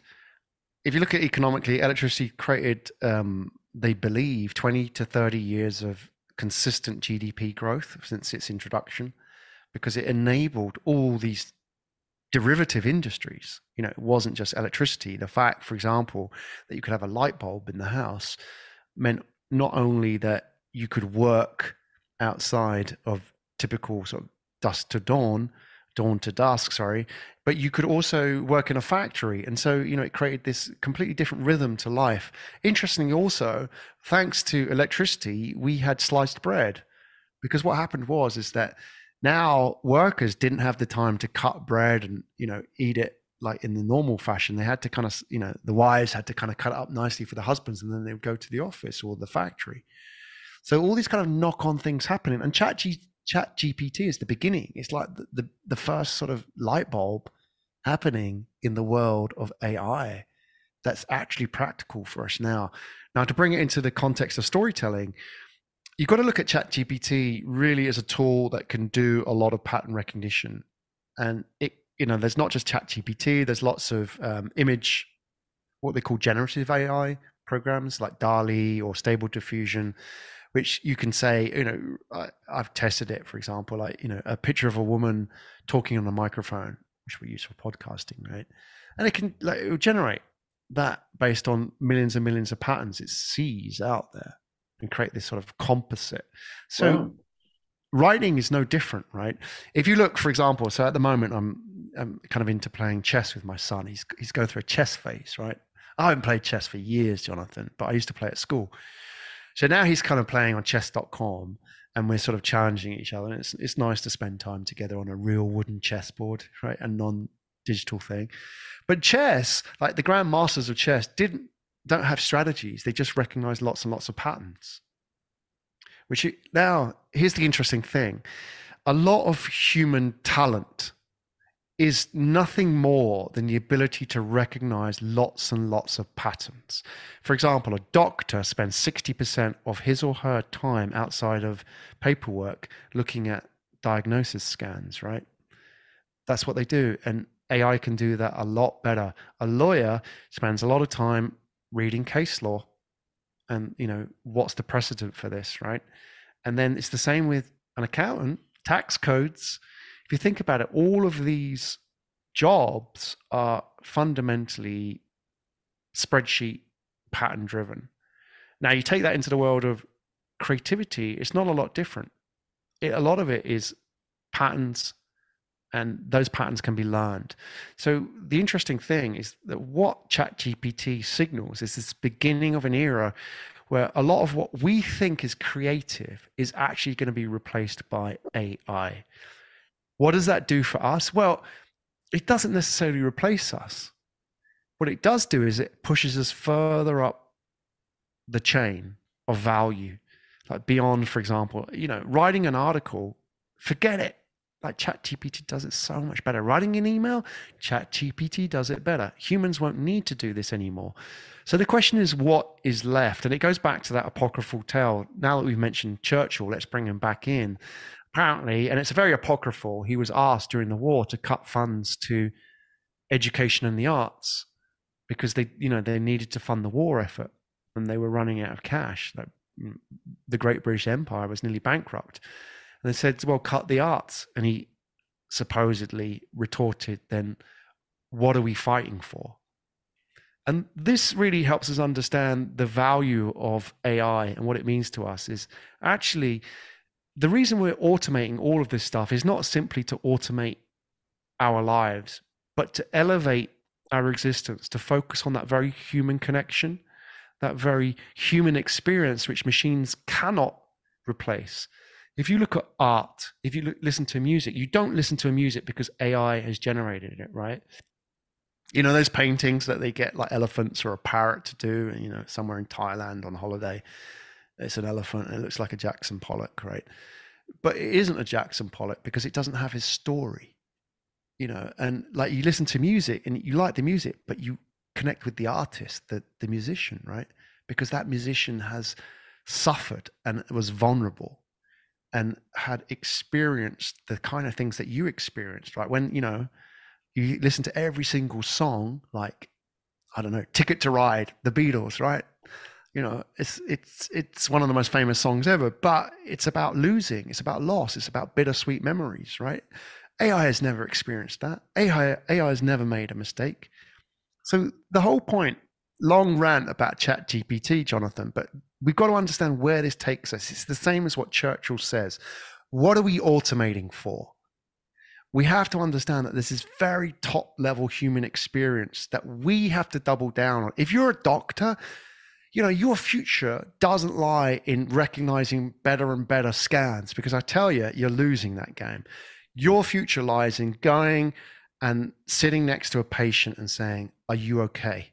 if you look at economically, electricity created, um, they believe, 20 to 30 years of consistent GDP growth since its introduction because it enabled all these derivative industries. You know, it wasn't just electricity. The fact, for example, that you could have a light bulb in the house meant not only that you could work outside of typical sort of dusk to dawn, dawn to dusk, sorry, but you could also work in a factory. And so, you know, it created this completely different rhythm to life. Interestingly, also, thanks to electricity, we had sliced bread. Because what happened was, is that now workers didn't have the time to cut bread and, you know, eat it like in the normal fashion. They had to kind of, you know, the wives had to kind of cut it up nicely for the husbands and then they would go to the office or the factory. So all these kind of knock on things happening. And Chat, Chat GPT is the beginning. It's like the, the, the first sort of light bulb happening in the world of AI that's actually practical for us now. Now, to bring it into the context of storytelling, you've got to look at chat gpt really as a tool that can do a lot of pattern recognition. And it, you know, there's not just chat gpt there's lots of um, image, what they call generative AI programs like DALL-E or Stable Diffusion, which you can say, you know, I, I've tested it, for example, like, you know, a picture of a woman talking on a microphone which we use for podcasting, right? And it can like it will generate that based on millions and millions of patterns it sees out there and create this sort of composite. So wow. writing is no different, right? If you look, for example, so at the moment I'm I'm kind of into playing chess with my son. He's he's going through a chess phase, right? I haven't played chess for years, Jonathan, but I used to play at school. So now he's kind of playing on chess.com and we're sort of challenging each other. And it's it's nice to spend time together on a real wooden chessboard, right? A non-digital thing. But chess, like the grand masters of chess, didn't don't have strategies. They just recognize lots and lots of patterns. Which you, now here's the interesting thing: a lot of human talent is nothing more than the ability to recognize lots and lots of patterns. For example, a doctor spends 60% of his or her time outside of paperwork looking at diagnosis scans, right? That's what they do. And AI can do that a lot better. A lawyer spends a lot of time reading case law and, you know, what's the precedent for this, right? And then it's the same with an accountant, tax codes if you think about it, all of these jobs are fundamentally spreadsheet pattern driven. Now, you take that into the world of creativity, it's not a lot different. It, a lot of it is patterns, and those patterns can be learned. So, the interesting thing is that what ChatGPT signals is this beginning of an era where a lot of what we think is creative is actually going to be replaced by AI. What does that do for us? Well, it doesn't necessarily replace us. What it does do is it pushes us further up the chain of value, like beyond, for example, you know, writing an article, forget it. Like ChatGPT does it so much better. Writing an email, ChatGPT does it better. Humans won't need to do this anymore. So the question is, what is left? And it goes back to that apocryphal tale. Now that we've mentioned Churchill, let's bring him back in apparently, and it's a very apocryphal, he was asked during the war to cut funds to education and the arts because they, you know, they needed to fund the war effort and they were running out of cash. Like, mm, the Great British Empire was nearly bankrupt. And they said, well, cut the arts. And he supposedly retorted, then what are we fighting for? And this really helps us understand the value of AI and what it means to us is actually the reason we're automating all of this stuff is not simply to automate our lives, but to elevate our existence, to focus on that very human connection, that very human experience which machines cannot replace. If you look at art, if you look, listen to music, you don't listen to a music because AI has generated it, right? You know those paintings that they get like elephants or a parrot to do, you know, somewhere in Thailand on holiday it's an elephant and it looks like a Jackson Pollock, right? but it isn't a Jackson Pollock because it doesn't have his story. You know, and like you listen to music and you like the music, but you connect with the artist, the the musician, right? Because that musician has suffered and was vulnerable and had experienced the kind of things that you experienced, right? When, you know, you listen to every single song, like, I don't know, Ticket to Ride, the Beatles, right? You know, it's it's it's one of the most famous songs ever, but it's about losing, it's about loss, it's about bittersweet memories, right? AI has never experienced that. AI AI has never made a mistake. So the whole point, long rant about Chat GPT, Jonathan, but we've got to understand where this takes us. It's the same as what Churchill says. What are we automating for? We have to understand that this is very top level human experience that we have to double down on. If you're a doctor, you know, your future doesn't lie in recognizing better and better scans because I tell you, you're losing that game. Your future lies in going and sitting next to a patient and saying, Are you okay?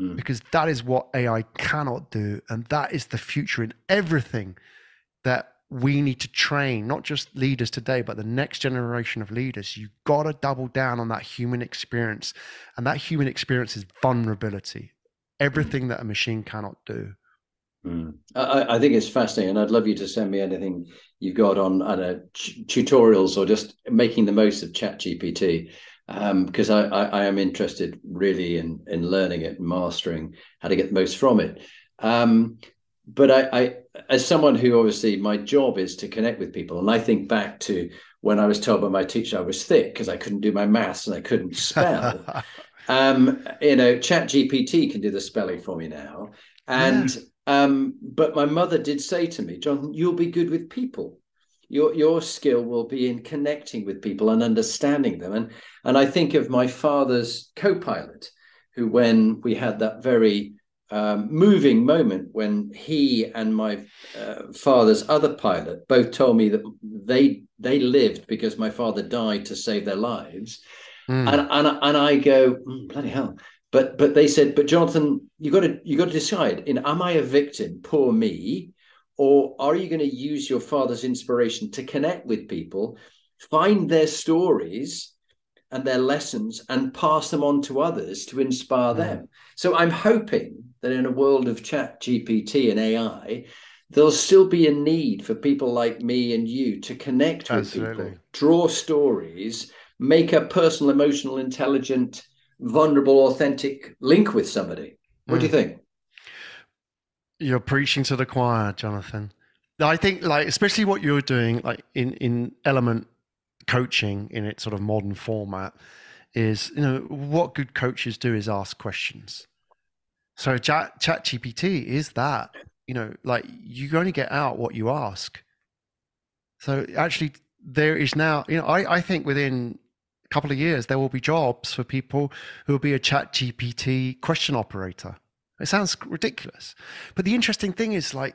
mm. because that is what AI cannot do. And that is the future in everything that we need to train, not just leaders today, but the next generation of leaders. You've got to double down on that human experience. And that human experience is vulnerability, everything that a machine cannot do. Mm. I, I, think it's fascinating, and I'd love you to send me anything you've got on, on a t- tutorials or just making the most of Chat GPT because um, I, I, I, am interested really in in learning it and mastering how to get the most from it. Um, but I, I, as someone who obviously my job is to connect with people, and I think back to when I was told by my teacher I was thick because I couldn't do my maths and I couldn't spell. um, you know, Chat GPT can do the spelling for me now, and yeah. um, but my mother did say to me, Jonathan, you'll be good with people. Your your skill will be in connecting with people and understanding them. And and i think of my father's co-pilot who when we had that very um, moving moment when he and my uh, father's other pilot both told me that they they lived because my father died to save their lives mm. and, and and i go mm, bloody hell but but they said but jonathan you got to you got to decide in am i a victim poor me or are you going to use your father's inspiration to connect with people, find their stories and their lessons, and pass them on to others to inspire them? So I'm hoping that in a world of chat GPT and AI, there'll still be a need for people like me and you to connect with Absolutely. people, draw stories, make a personal, emotional, intelligent, vulnerable, authentic link with somebody. What mm. do you hmm. think? You're preaching to the choir, Jonathan. I think, like, especially what you're doing, like in in element coaching in its sort of modern format, is you know what good coaches do is ask questions. So Chat Chat GPT is that you know like you only get out what you ask. So actually, there is now you know I I think within couple of years there will be jobs for people who will be a Chat GPT question operator it sounds ridiculous. But the interesting thing is like,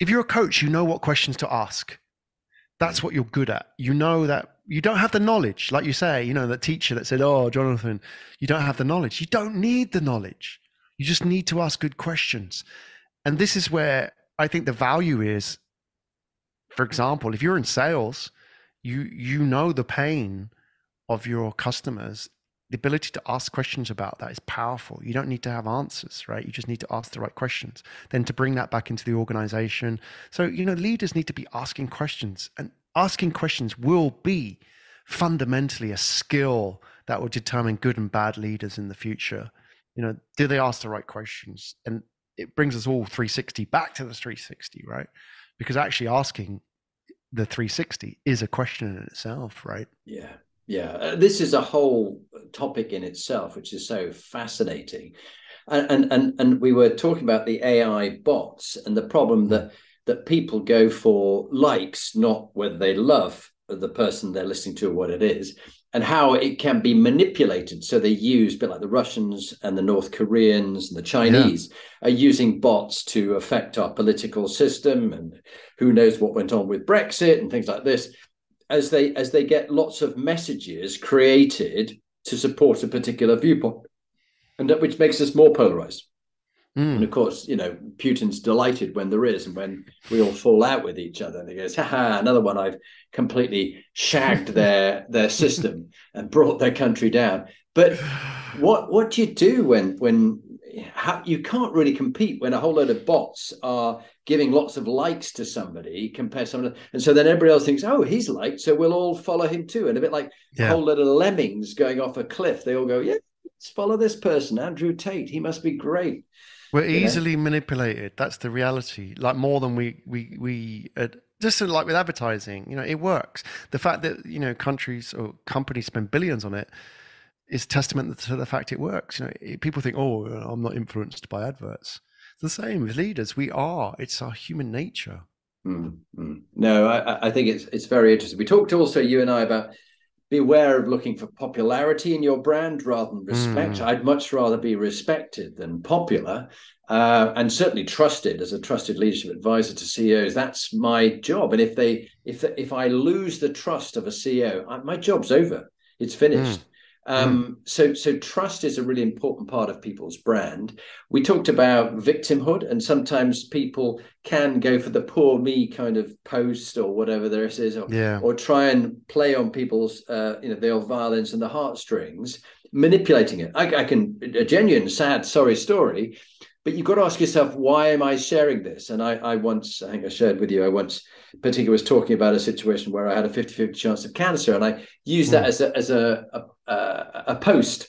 if you're a coach, you know what questions to ask. That's what you're good at. You know that you don't have the knowledge, like you say, you know, that teacher that said, Oh, Jonathan, you don't have the knowledge. You don't need the knowledge. You just need to ask good questions. And this is where I think the value is, for example, if you're in sales, you you know the pain of your customers the ability to ask questions about that is powerful. You don't need to have answers, right? You just need to ask the right questions. Then to bring that back into the organization. So, you know, leaders need to be asking questions, and asking questions will be fundamentally a skill that will determine good and bad leaders in the future. You know, do they ask the right questions? And it brings us all 360 back to the 360, right? Because actually asking the 360 is a question in itself, right? Yeah. Yeah, uh, this is a whole topic in itself, which is so fascinating. And, and and we were talking about the AI bots and the problem that that people go for likes, not whether they love the person they're listening to or what it is, and how it can be manipulated. So they use, a bit like the Russians and the North Koreans and the Chinese yeah. are using bots to affect our political system, and who knows what went on with Brexit and things like this as they as they get lots of messages created to support a particular viewpoint, and that, which makes us more polarized. Mm. And of course, you know, Putin's delighted when there is, and when we all fall out with each other. And he goes, "Ha another one I've completely shagged their their system and brought their country down." But what what do you do when when how, you can't really compete when a whole load of bots are giving lots of likes to somebody compare someone and so then everybody else thinks oh he's liked so we'll all follow him too. And a bit like yeah. a whole lot of lemmings going off a cliff. They all go yeah let's follow this person andrew tate. He must be great. We're you easily know? manipulated. That's the reality. Like more than we we we uh, just sort of like with advertising you know it works. The fact that you know countries or companies spend billions on it is testament to the fact it works. You know people think oh i'm not influenced by adverts the same with leaders. We are. It's our human nature. Mm-hmm. No, I, I, think it's it's very interesting. We talked also you and I about beware of looking for popularity in your brand rather than respect. Mm. I'd much rather be respected than popular, uh, and certainly trusted as a trusted leadership advisor to CEOs. That's my job. And if they if if I lose the trust of a CEO, I, my job's over. It's finished. Mm. Um, mm. So, so trust is a really important part of people's brand. We talked about victimhood, and sometimes people can go for the poor me kind of post or whatever this is, or, yeah. or try and play on people's, uh, you know, the old violence and the heartstrings, manipulating it. I, I can a genuine, sad, sorry story but you've got to ask yourself why am i sharing this and i, I once i think i shared with you i once particularly was talking about a situation where i had a 50-50 chance of cancer and i used that mm. as a as a, a, a post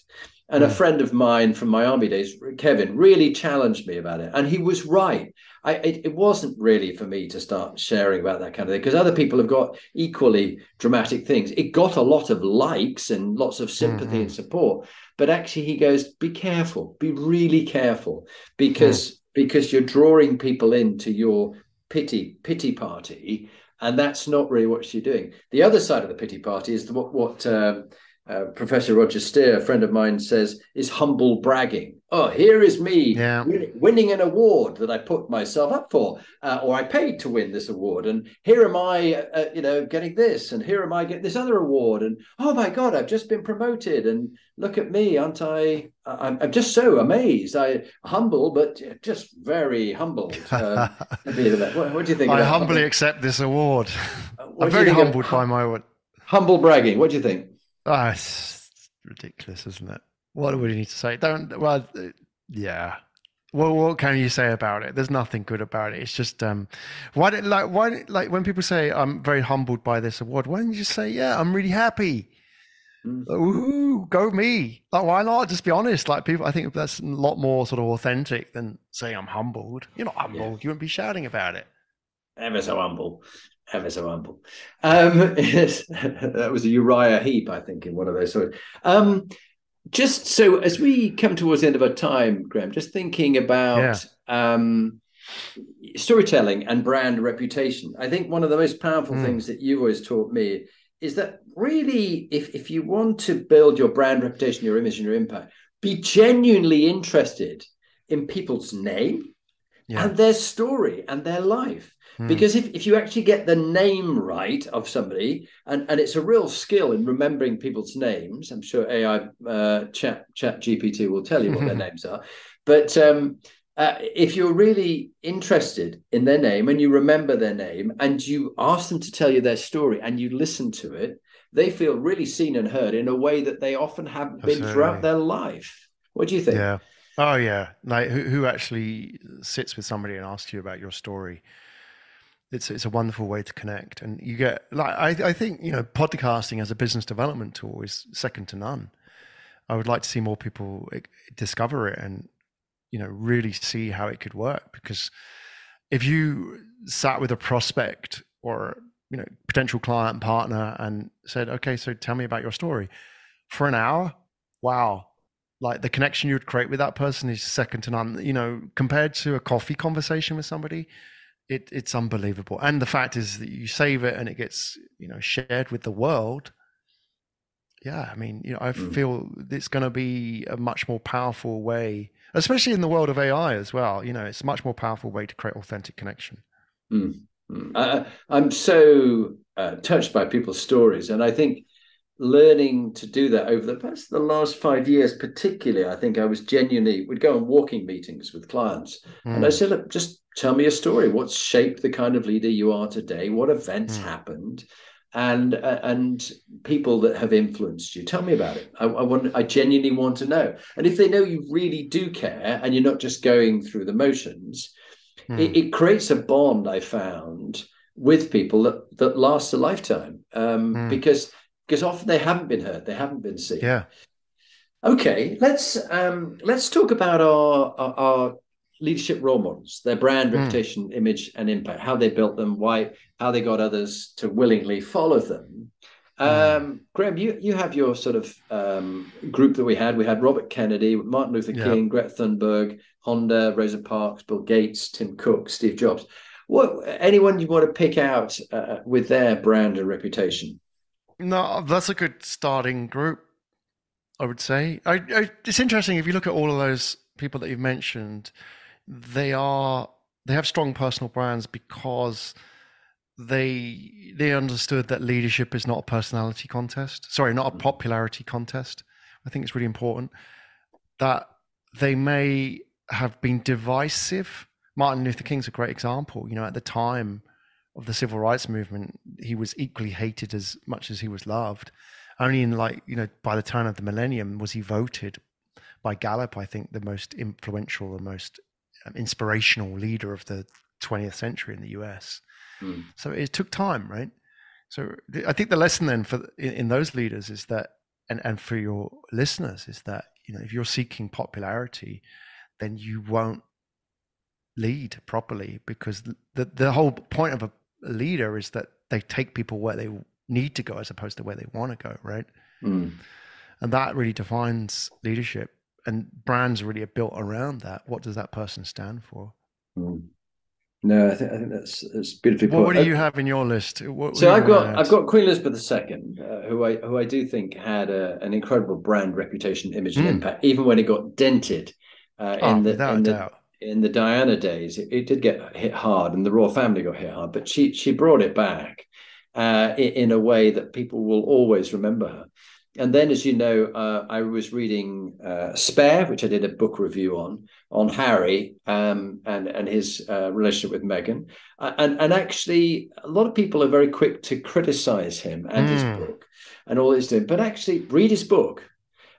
and a friend of mine from my army days kevin really challenged me about it and he was right I, it, it, wasn't really for me to start sharing about that kind of thing because other people have got equally dramatic things. It got a lot of likes and lots of sympathy mm-hmm. and support, but actually he goes, "Be careful, be really careful, because mm. because you're drawing people into your pity pity party, and that's not really what you're doing. The other side of the pity party is what what." Um, uh, Professor Roger Steare, a friend of mine, says is humble bragging. Oh, here is me yeah. winning an award that I put myself up for, uh, or I paid to win this award, and here am I, uh, uh, you know, getting this, and here am I getting this other award, and oh my God, I've just been promoted, and look at me, aren't I? I'm, I'm just so amazed. I humble, but just very humbled. Uh, what, what, do you think? I humbly accept this award. I'm very humbled by my award. Humble bragging. What do you think? Oh, it's ridiculous, isn't it? What do we need to say? Don't. Well, yeah. Well, what can you say about it? There's nothing good about it. It's just um, why did like why like when people say I'm very humbled by this award, why don't you just say yeah, I'm really happy. Mm. Woohoo, go me! Like, why not? Just be honest. Like people, I think that's a lot more sort of authentic than saying I'm humbled. You're not humbled. Yeah. You wouldn't be shouting about it. Ever so humble ever so humble. Um, that was a Uriah Heep, I think, in one of those stories. Um, just so as we come towards the end of our time, Graham, just thinking about yeah. um, storytelling and brand reputation. I think one of the most powerful mm. things that you've always taught me is that really, if if you want to build your brand reputation, your image, and your impact, be genuinely interested in people's name yeah. and their story and their life Hmm. Because if, if you actually get the name right of somebody, and, and it's a real skill in remembering people's names, I'm sure AI uh, chat, chat GPT will tell you what their names are. But um, uh, if you're really interested in their name and you remember their name and you ask them to tell you their story and you listen to it, they feel really seen and heard in a way that they often haven't been throughout their life. What do you think? Yeah. Oh yeah. Like who, who actually sits with somebody and asks you about your story? It's it's a wonderful way to connect. And you get like I, I think you know podcasting as a business development tool is second to none. I would like to see more people discover it and you know really see how it could work. Because if you sat with a prospect or you know potential client partner and said okay so tell me about your story for an hour wow. Like the connection you would create with that person is second to none. You know compared to a coffee conversation with somebody it, it's unbelievable. And the fact is that you save it and it gets you know shared with the world. Yeah, I mean, you know, I mm. feel it's going to be a much more powerful way, especially in the world of AI as well. You know, it's a much more powerful way to create authentic connection. Mm. Mm. I, I'm so uh, touched by people's stories, and I think learning to do that over the past the last five years, particularly, I think I was genuinely would go on walking meetings with clients, mm. and I hmm. said, Look, just tell me a story. What's shaped the kind of leader you are today? What events mm. happened? And uh, and people that have influenced you. Tell me about it. I, I want. I genuinely want to know. And if they know you really do care, and you're not just going through the motions, mm. it, it creates a bond. I found with people that that lasts a lifetime um, mm. because because often they haven't been heard, they haven't been seen. Yeah. Okay, let's um, let's talk about our, our, our leadership role models, their brand, mm. reputation, image, and impact, how they built them, why, how they got others to willingly follow them. Hmm. Um, Graham, you you have your sort of um, group that we had. We had Robert Kennedy, Martin Luther King, Greta Thunberg, Honda, Rosa Parks, Bill Gates, Tim Cook, Steve Jobs. What anyone you want to pick out uh, with their brand and reputation? No, that's a good starting group. I would say. I, I, it's interesting if you look at all of those people that you've mentioned. They are they have strong personal brands because they they understood that leadership is not a personality contest. Sorry, not a mm. popularity contest. I think it's really important that they may have been divisive. Martin Luther King's a great example. You know, at the time, of the civil rights movement, he was equally hated as much as he was loved. Only in like you know, by the turn of the millennium, was he voted by Gallup, I think, the most influential, the most um, inspirational leader of the 20th century in the U.S. Mm. So it took time, right? So I think the lesson then for in, in those leaders is that, and and for your listeners is that you know if you're seeking popularity, then you won't lead properly because the the whole point of a a leader is that they take people where they need to go as opposed to where they want to go, right? Mm. And that really defines leadership. And brands really are built around that. What does that person stand for? Mm. No, I think I think that's that's beautifully put. What, what do you have in your list? What, so I've got I've got Queen Elizabeth II, uh, who I who I do think had a, an incredible brand reputation, image, mm. and impact, even when it got dented uh, oh, in the in the, doubt in the Diana days, it, it, did get hit hard, and the royal family got hit hard. But she she brought it back uh, in, in, a way that people will always remember her. And then, as you know, uh, I was reading uh, Spare, which I did a book review on, on Harry um, and and his uh, relationship with Meghan. Uh, and and actually, a lot of people are very quick to criticize him and mm. his hmm. book and all he's doing. But actually, read his book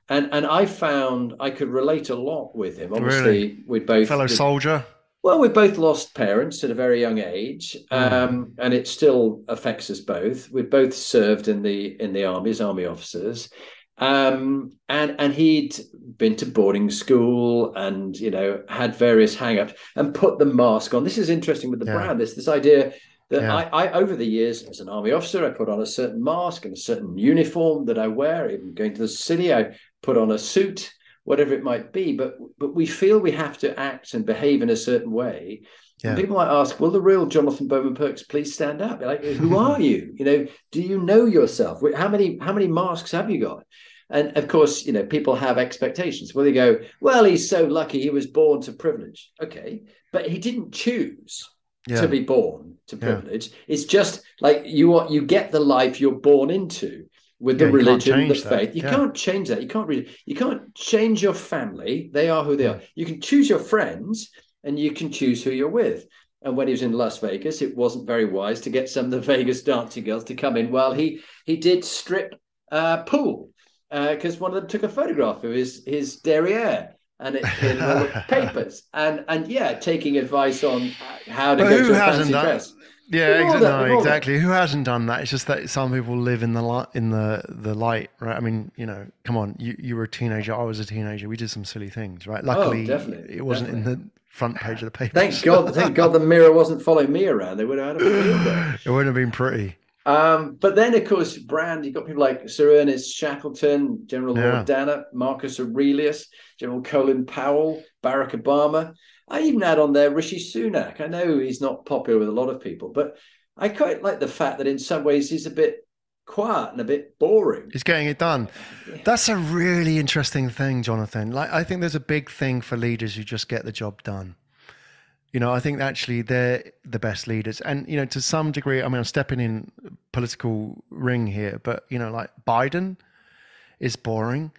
and and I found I could relate a lot with him. Obviously, really? we both fellow soldier. Well, we both lost parents at a very young age, mm. um, and it still affects us both. We both served in the in the army as army officers, um, and and he'd been to boarding school and you know had various hang-ups and put the mask on. This is interesting with the yeah. brand. This this idea that yeah. I, I, over the years as an army officer, I put on a certain mask and a certain uniform that I wear. Even going to the city, I put on a suit, whatever it might be. But but we feel we have to act and behave in a certain way. Yeah. And people might ask, "Will the real Jonathan Bowman Perks please stand up?" Like, who are you? You know, do you know yourself? How many how many masks have you got? And of course, you know, people have expectations. Well, they go, "Well, he's so lucky; he was born to privilege." Okay, but he didn't choose. Yeah. to be born to privilege. Yeah. It's just like you are, you get the life you're born into with yeah, the religion, the faith. You yeah. can't change that. You can't really, you can't change your family. They are who they are. You can choose your friends and you can choose who you're with. And when he was in Las Vegas, it wasn't very wise to get some of the Vegas dancing girls to come in while he he did strip uh, pool because uh, one of them took a photograph of his his derriere and it in all the papers and and yeah, taking advice on how to go to a fancy dress. Yeah, exactly. No, exactly. Who hasn't done that? It's just that some people live in the light, in the the light, right? I mean, you know, come on, you you were a teenager, I was a teenager. We did some silly things, right? Oh, Luckily, oh, it wasn't definitely. in the front page of the paper. Thank God, thank God, the mirror wasn't following me around. They would have had a It wouldn't have been pretty. Um, but then, of course, brand, you've got people like Sir Ernest Shackleton, General yeah. Lord Dannatt, Marcus Aurelius, General Colin Powell, Barack Obama. I even add on there Rishi Sunak. I know he's not popular with a lot of people, but I quite like the fact that in some ways he's a bit quiet and a bit boring. He's getting it done. That's a really interesting thing, Jonathan. Like I think there's a big thing for leaders who just get the job done. You know, I think actually they're the best leaders. And, you know, to some degree, I mean, I'm stepping in political ring here, but, you know, like Biden is boring,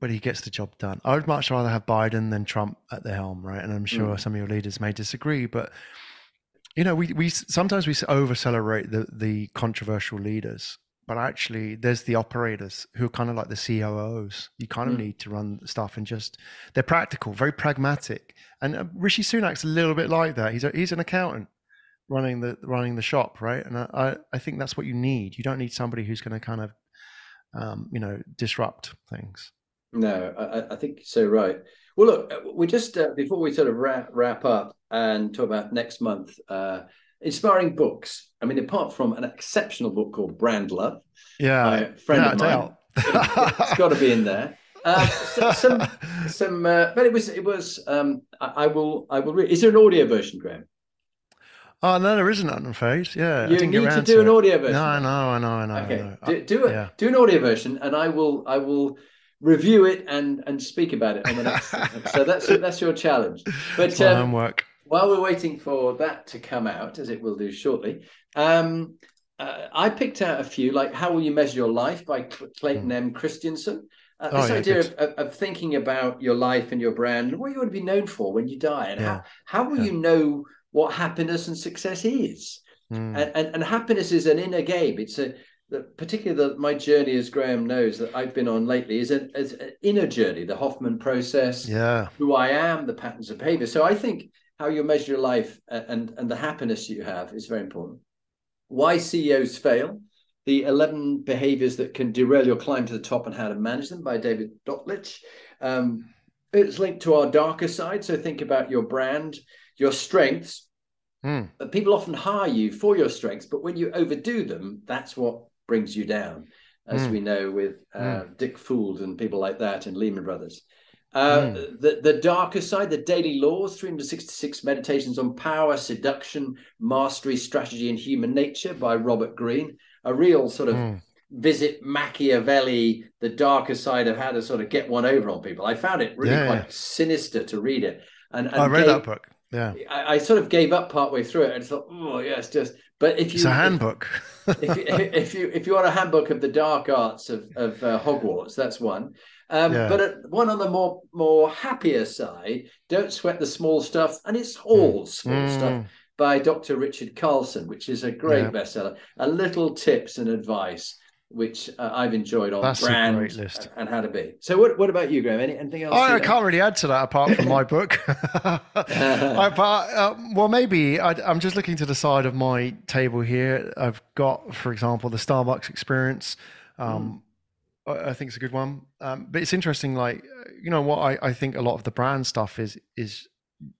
but he gets the job done. I would much rather have Biden than Trump at the helm, right? And I'm sure mm. some of your leaders may disagree, but, you know, we, we sometimes we over celebrate the, the controversial leaders but actually there's the operators who are kind of like the COOs. You kind of mm. need to run stuff and just they're practical, very pragmatic. And uh, Rishi Sunak's a little bit like that. He's a, he's an accountant running the running the shop, right? And I I think that's what you need. You don't need somebody who's going to kind of um, you know disrupt things. No, I, I think so right. Well, look, uh, we just uh, before we sort of wrap wrap up and talk about next month. Uh, inspiring books. I mean, apart from an exceptional book called Brand Love, yeah, a friend of mine, it's got to be in there. Uh, so, some, some, uh, but it was, it was. Um, I, I will, I will read. Is there an audio version, Graham? Oh no, there isn't. I'm afraid. Yeah, you need to do an audio version. No, I know, I know, I know. Okay, I know. Do, do it. Yeah. Do an audio version, and I will, I will review it and and speak about it on the next. so that's that's your challenge. But um, homework while we're waiting for that to come out, as it will do shortly, um, uh, I picked out a few, like How Will You Measure Your Life by Clayton mm. M. Christensen. Uh, oh, this yeah, idea of, of, of, thinking about your life and your brand and what you want to be known for when you die, and yeah. how, how will yeah. you know what happiness and success is? Mm. And, and, and happiness is an inner game. It's a particularly the, my journey, as Graham knows, that I've been on lately, is, a, is an inner journey. The Hoffman process, yeah, who I am, the patterns of behavior. So I think how you measure your life and, and the happiness you have is very important. Why CEOs fail, the 11 behaviors that can derail your climb to the top and how to manage them by David Dotlich. Um, it's linked to our darker side. So think about your brand, your strengths. Mm. People often hire you for your strengths, but when you overdo them, that's what brings you down, as mm. we know with uh, mm. Dick Fuld and people like that and Lehman Brothers. Uh, mm. the, the darker side, the daily laws, 366 meditations on power, seduction, mastery, strategy, and human nature by Robert Greene. A real sort of mm. visit Machiavelli, the darker side of how to sort of get one over on people. I found it really yeah, quite yeah. sinister to read it. And, and I read gave, that book. Yeah, I, I, sort of gave up partway through it and thought, oh yes, just. But if you, it's a handbook. if, if, you, if you if you want a handbook of the dark arts of of uh, Hogwarts, that's one. Um, yeah. But one on the more more happier side, don't sweat the small stuff, and it's all mm. small mm. stuff by Dr. Richard Carlson, which is a great yeah. bestseller. A little tips and advice which uh, I've enjoyed on That's brand and, and how to be. So, what, what about you, Graham? Any, anything else? I, I can't really add to that apart from my book. I, but, uh, well, maybe I, am just looking to the side of my table here. I've got, for example, the Starbucks experience. Um, mm. I think it's a good one. Um, but it's interesting, like you know, what I, I think a lot of the brand stuff is is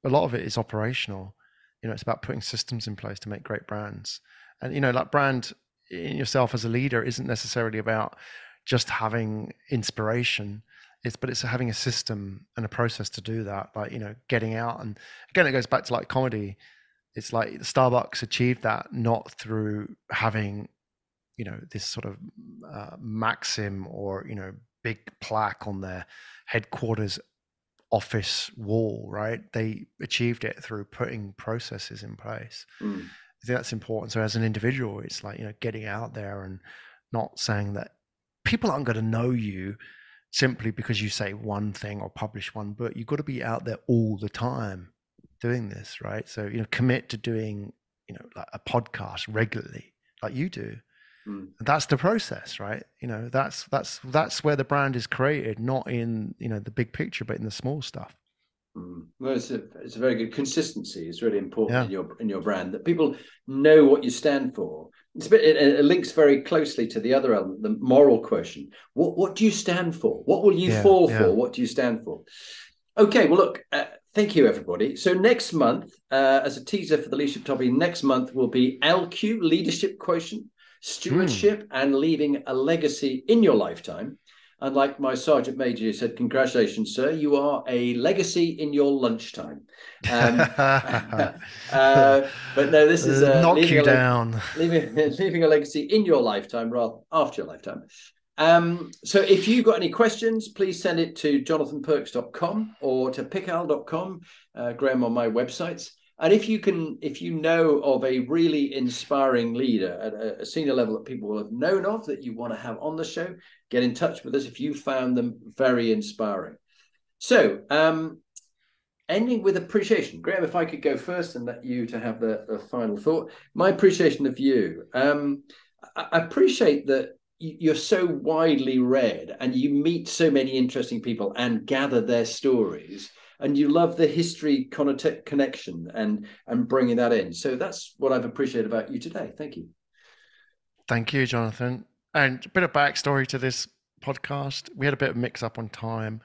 a lot of it is operational. You know, it's about putting systems in place to make great brands. And you know, like brand in yourself as a leader isn't necessarily about just having inspiration. It's but it's having a system and a process to do that. Like you know, getting out and again, it goes back to like comedy. It's like Starbucks achieved that not through having you know this sort of uh, maxim or you know big plaque on their headquarters office wall right they achieved it through putting processes in place mm. I think that's important so as an individual it's like you know getting out there and not saying that people aren't going to know you simply because you say one thing or publish one book you've got to be out there all the time doing this right so you know commit to doing you know like a podcast regularly like you do Mm. That's the process, right? You know, that's that's that's where the brand is created, not in you know the big picture, but in the small stuff. Mm. Well, it's a it's a very good consistency. It's really important yeah. in your in your brand that people know what you stand for. It's a bit, it, it, links very closely to the other element, the moral question. What what do you stand for? What will you yeah, fall yeah. for? What do you stand for? Okay, well, look, uh, thank you, everybody. So next month, uh, as a teaser for the leadership topic, next month will be LQ Leadership Quotient stewardship, mm. and leaving a legacy in your lifetime. And like my sergeant major said, congratulations, sir, you are a legacy in your lunchtime. Um, uh, but no, this is uh, knock you down, leaving, leaving a legacy in your lifetime rather after your lifetime. Um, so if you've got any questions, please send it to jonathanperks.com or to pickal.com, uh, Graham on my websites. And if you can, if you know of a really inspiring leader at a, a senior level that people will have known of that you want to have on the show, get in touch with us if you found them very inspiring. So, um, ending with appreciation. Graham, if I could go first and let you to have the, the final thought. My appreciation of you. Um, I appreciate that you're so widely read and you meet so many interesting people and gather their stories and you love the history connection and and bringing that in so that's what i've appreciated about you today thank you thank you jonathan and a bit of backstory to this podcast we had a bit of mix up on time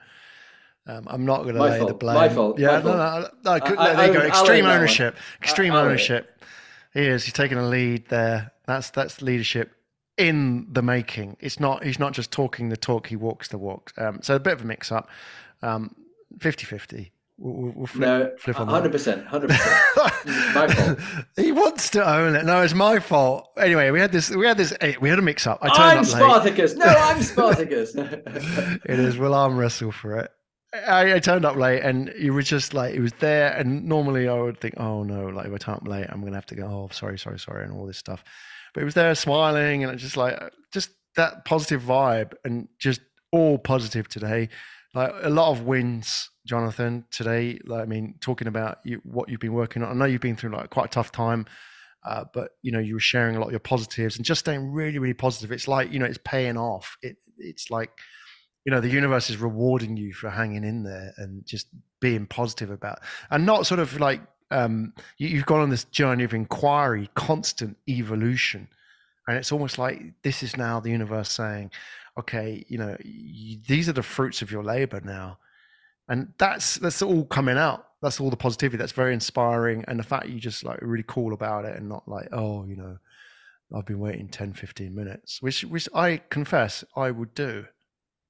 um, I'm not going to lay fault. the blame. My fault. Yeah, My no, no, no, no, I, there you go. Extreme ownership. Extreme I, ownership. He is. He's taking a lead there. That's that's leadership in the making. It's not. He's not just talking the talk. He walks the walk. Um, so a bit of a mix up. Um, 50-50. We'll, we'll flip, no, flip on hundred percent, hundred percent. My fault. he wants to own it. No, it's my fault. Anyway, we had this. We had this. Eh, we had a mix up. I turned I'm up Spartacus. No, I'm Spartacus. it is. We'll arm wrestle for it. I, I, turned up late and you were just like, it was there. And normally I would think, oh no, like if I turn up late, I'm going to have to go, oh, sorry, sorry, sorry, and all this stuff. But it was there smiling and it's just like, just that positive vibe and just all positive today. Like a lot of wins, Jonathan, today. Like, I mean, talking about you, what you've been working on. I know you've been through like quite a tough time. Uh, but you know you were sharing a lot of your positives and just staying really really positive it's like you know it's paying off it it's like you know the universe is rewarding you for hanging in there and just being positive about and not sort of like um, you, have gone on this journey of inquiry constant evolution and it's almost like this is now the universe saying okay you know you, these are the fruits of your labor now. And that's that's all coming out. That's all the positivity. That's very inspiring. And the fact you just like really cool about it and not like oh you know i've been waiting 10 15 minutes which which i confess i would do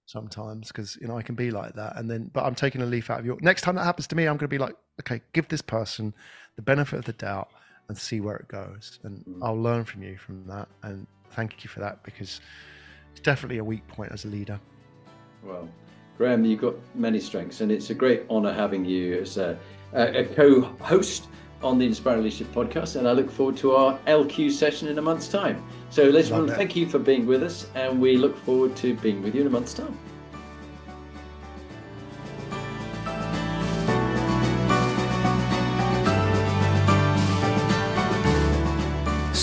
sometimes because you know I can be like that. And then but I'm taking a leaf out of your next time that happens to me I'm going to be like okay give this person the benefit of the doubt and see where it goes. And mm. I'll learn from you from that. And thank you for that because it's definitely a weak point as a leader well Graham you've got many strengths and it's a great honor having you as a, a co-host on the Inspiring Leadership podcast, and I look forward to our LQ session in a month's time. So, gentlemen, thank you for being with us, and we look forward to being with you in a month's time.